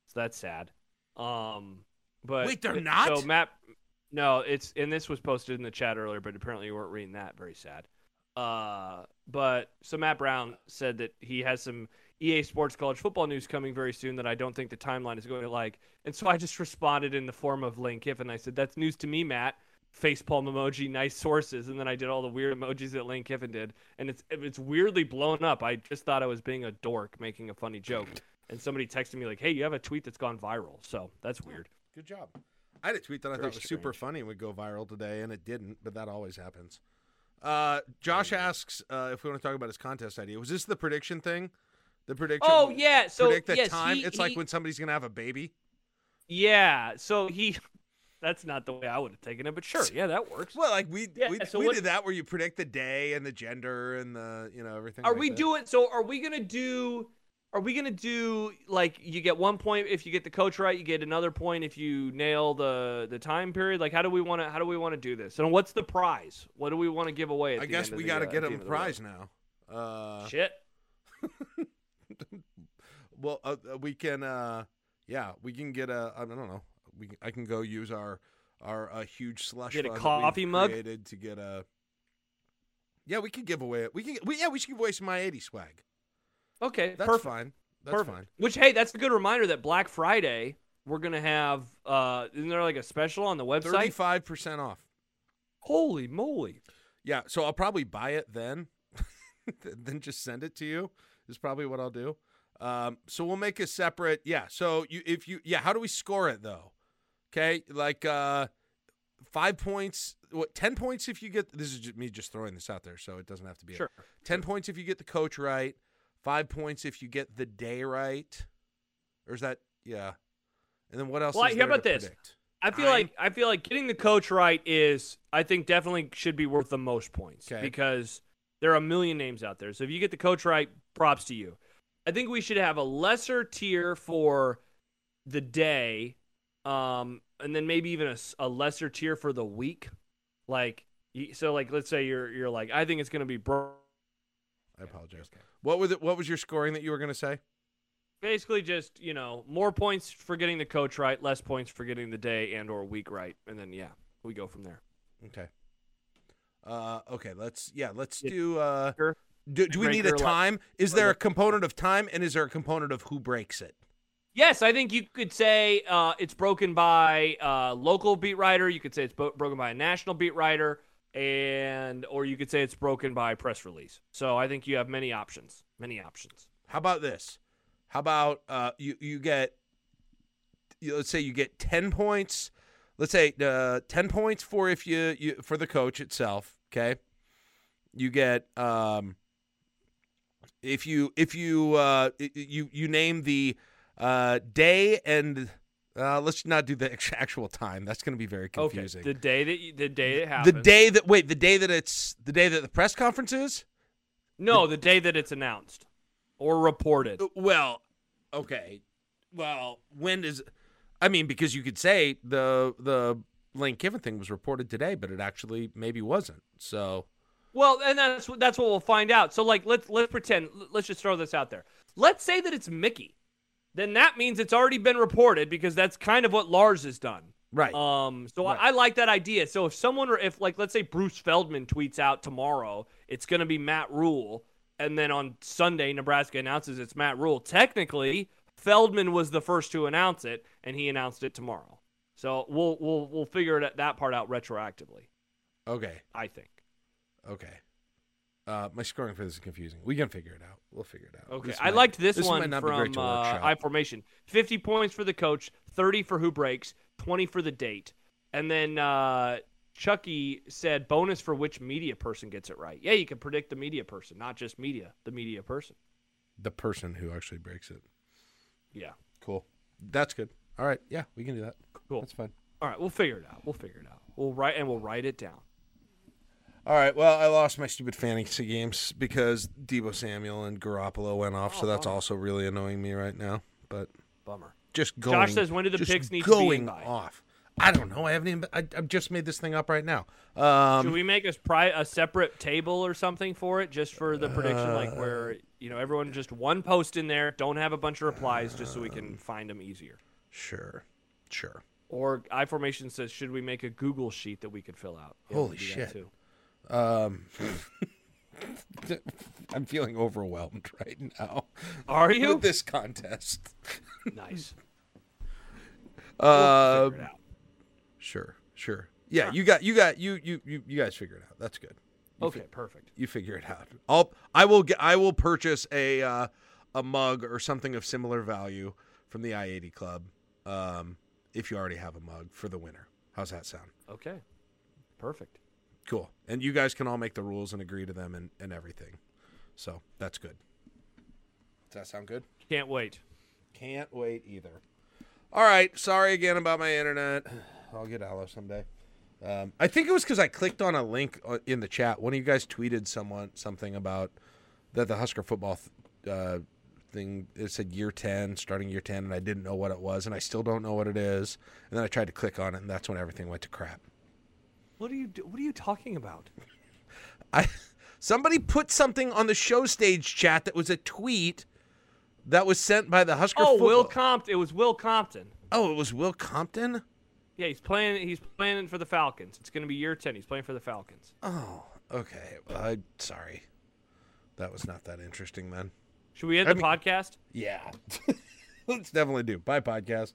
So that's sad. Um, but Wait, they're not? So Matt, no, it's and this was posted in the chat earlier, but apparently you weren't reading that. Very sad. Uh, but so Matt Brown said that he has some EA Sports college football news coming very soon that I don't think the timeline is going to like. And so I just responded in the form of Lane Kiffin. I said, "That's news to me, Matt." Facepalm emoji, nice sources, and then I did all the weird emojis that Lane Kiffin did, and it's it's weirdly blown up. I just thought I was being a dork, making a funny joke, and somebody texted me like, "Hey, you have a tweet that's gone viral," so that's weird. Good job. I had a tweet that I Very thought was super funny and would go viral today, and it didn't, but that always happens. Uh, Josh asks uh, if we want to talk about his contest idea. Was this the prediction thing? The prediction? Oh yeah, so predict the yes, time. he- it's like when somebody's gonna have a baby. yeah, so he. That's not the way I would have taken it, but sure, yeah, that works. Well, like we Yeah, we, so we what- did that where you predict the day and the gender and the you know everything. Are like we that. doing so? Are we gonna do? Are we gonna do like you get one point if you get the coach right, you get another point if you nail the the time period? Like how do we want to how do we want to do this? And what's the prize? What do we want to give away? At I the guess we got to uh, get at the him end a the prize now. Uh, Shit. <laughs> well, uh, we can. Uh, yeah, we can get a. I don't know. We I can go use our our uh, huge slush Get a coffee mug? created to get a. Yeah, we could give away. We can. We, yeah, we should give away some my eighty swag. Okay, That's perfect. fine. That's perfect. fine. Which hey, that's a good reminder that Black Friday we're gonna have. uh Isn't there like a special on the website? Thirty-five percent off. Holy moly! Yeah, so I'll probably buy it then, <laughs> then just send it to you. Is probably what I'll do. Um, so we'll make a separate. Yeah. So you, if you, yeah, how do we score it though? Okay, like uh, five points. What ten points if you get? This is just me just throwing this out there, so it doesn't have to be. a- Sure. ten points if you get the coach right. Five points if you get the day right. Or is that yeah? And then what else? Well, is how about this? predict? I feel Nine? like I feel like getting the coach right is I think definitely should be worth the most points 'Kay. because there are a million names out there. So if you get the coach right, props to you. I think we should have a lesser tier for the day, um, and then maybe even a, a lesser tier for the week. Like so, like let's say you're you're like I think it's gonna be Bro- I apologize. What was it? What was your scoring that you were going to say? Basically, just you know, more points for getting the coach right, less points for getting the day and or week right, and then yeah, we go from there. Okay. Uh, okay. Let's yeah. Let's Yeah. do. Uh, do, do we need a time? Is there a component of time, and is there a component of who breaks it? Yes, I think you could say uh, it's broken by uh, local beat writer. You could say it's bo- broken by a national beat writer, and or you could say it's broken by press release. So I think you have many options. Many options. How about this? How about uh, you you get you, let's say you get ten points. Let's say uh, ten points for if you, you for the coach itself. Okay, you get um, if you if you uh, you you name the uh, day and uh, let's not do the <laughs> actual time. That's going to be very confusing. Okay. The day that you, the day it the day that wait the day that it's the day that the press conference is. No, the day that it's announced or reported. Uh, Well, okay. Well, when is? I mean because you could say the the Lane Kiffin thing was reported today, but it actually maybe wasn't. So Well, and that's what- that's what we'll find out. So like let's let's pretend let's just throw this out there. Let's say that it's Mickey. Then that means it's already been reported because that's kind of what Lars has done. right. Um, so Right. I, I like that idea. So if someone, or if like, let's say Bruce Feldman tweets out tomorrow, it's going to be Matt Rhule, and then on Sunday Nebraska announces it's Matt Rhule. Technically, Feldman was the first to announce it, and he announced it tomorrow. So we'll we'll we'll figure it, that part out retroactively. okay. I think. Okay. Uh, my scoring for this is confusing. We can figure it out. We'll figure it out. Okay, This I might- liked this, this one might not be great from uh. I Formation. Fifty points for the coach, thirty for who breaks, twenty for the date, and then uh, Chucky said bonus for which media person gets it right. Yeah, you can predict the media person, not just media, the media person. the person who actually breaks it. Yeah, Cool. That's good. All right. Yeah, we can do that. cool. That's fine. All right, we'll figure it out. We'll figure it out. We'll write and we'll write it down. All right. Well, I lost my stupid fantasy games because Deebo Samuel and Garoppolo went off, so Oh, that's bummer. also really annoying me right now. But Bummer. just going. Josh says, when do the picks need to be going off? I don't know. I haven't even. I, I've just made this thing up right now. Um, Should we make a pri- a separate table or something for it, just for the prediction, like Uh, where you know everyone just one post in there, don't have a bunch of replies, just so we can find them easier. sure. Sure. Or iFormation says, should we make a Google sheet that we could fill out? Yeah, Holy can do that shit. Um, <laughs> I'm feeling overwhelmed <laughs> right now. Are you? with this contest? nice. <laughs> Uh, sure. Sure. Yeah, you got you got you you you you guys figure it out. That's good. You Okay, perfect. you figure it out. I'll I will get I will purchase a uh, a mug or something of similar value from the I eighty Club. Um, if you already have a mug for the winner, how's that sound? Okay, perfect. Cool. And you guys can all make the rules and agree to them and, and everything. So that's good. Does that sound good? Can't wait. Can't wait either. All right. Sorry again about my internet. <sighs> I'll get Aloe someday. Um, I think it was because I clicked on a link uh, in the chat. One of you guys tweeted someone something about that the Husker football th- uh, thing. It said year ten, starting year ten, and I didn't know what it was, and I still don't know what it is. And then I tried to click on it, and that's when everything went to crap. What are you? do- What are you talking about? I somebody put something on the show stage chat that was a tweet that was sent by the Husker. Oh, football. Will Compton. It was Will Compton. Oh, it was Will Compton. Yeah, he's playing. He's playing for the Falcons. It's going to be year ten. He's playing for the Falcons. Oh, okay. Well, I sorry. That was not that interesting then. Should we end I the mean- podcast? Yeah. <laughs> Let's definitely do. Bye, podcast.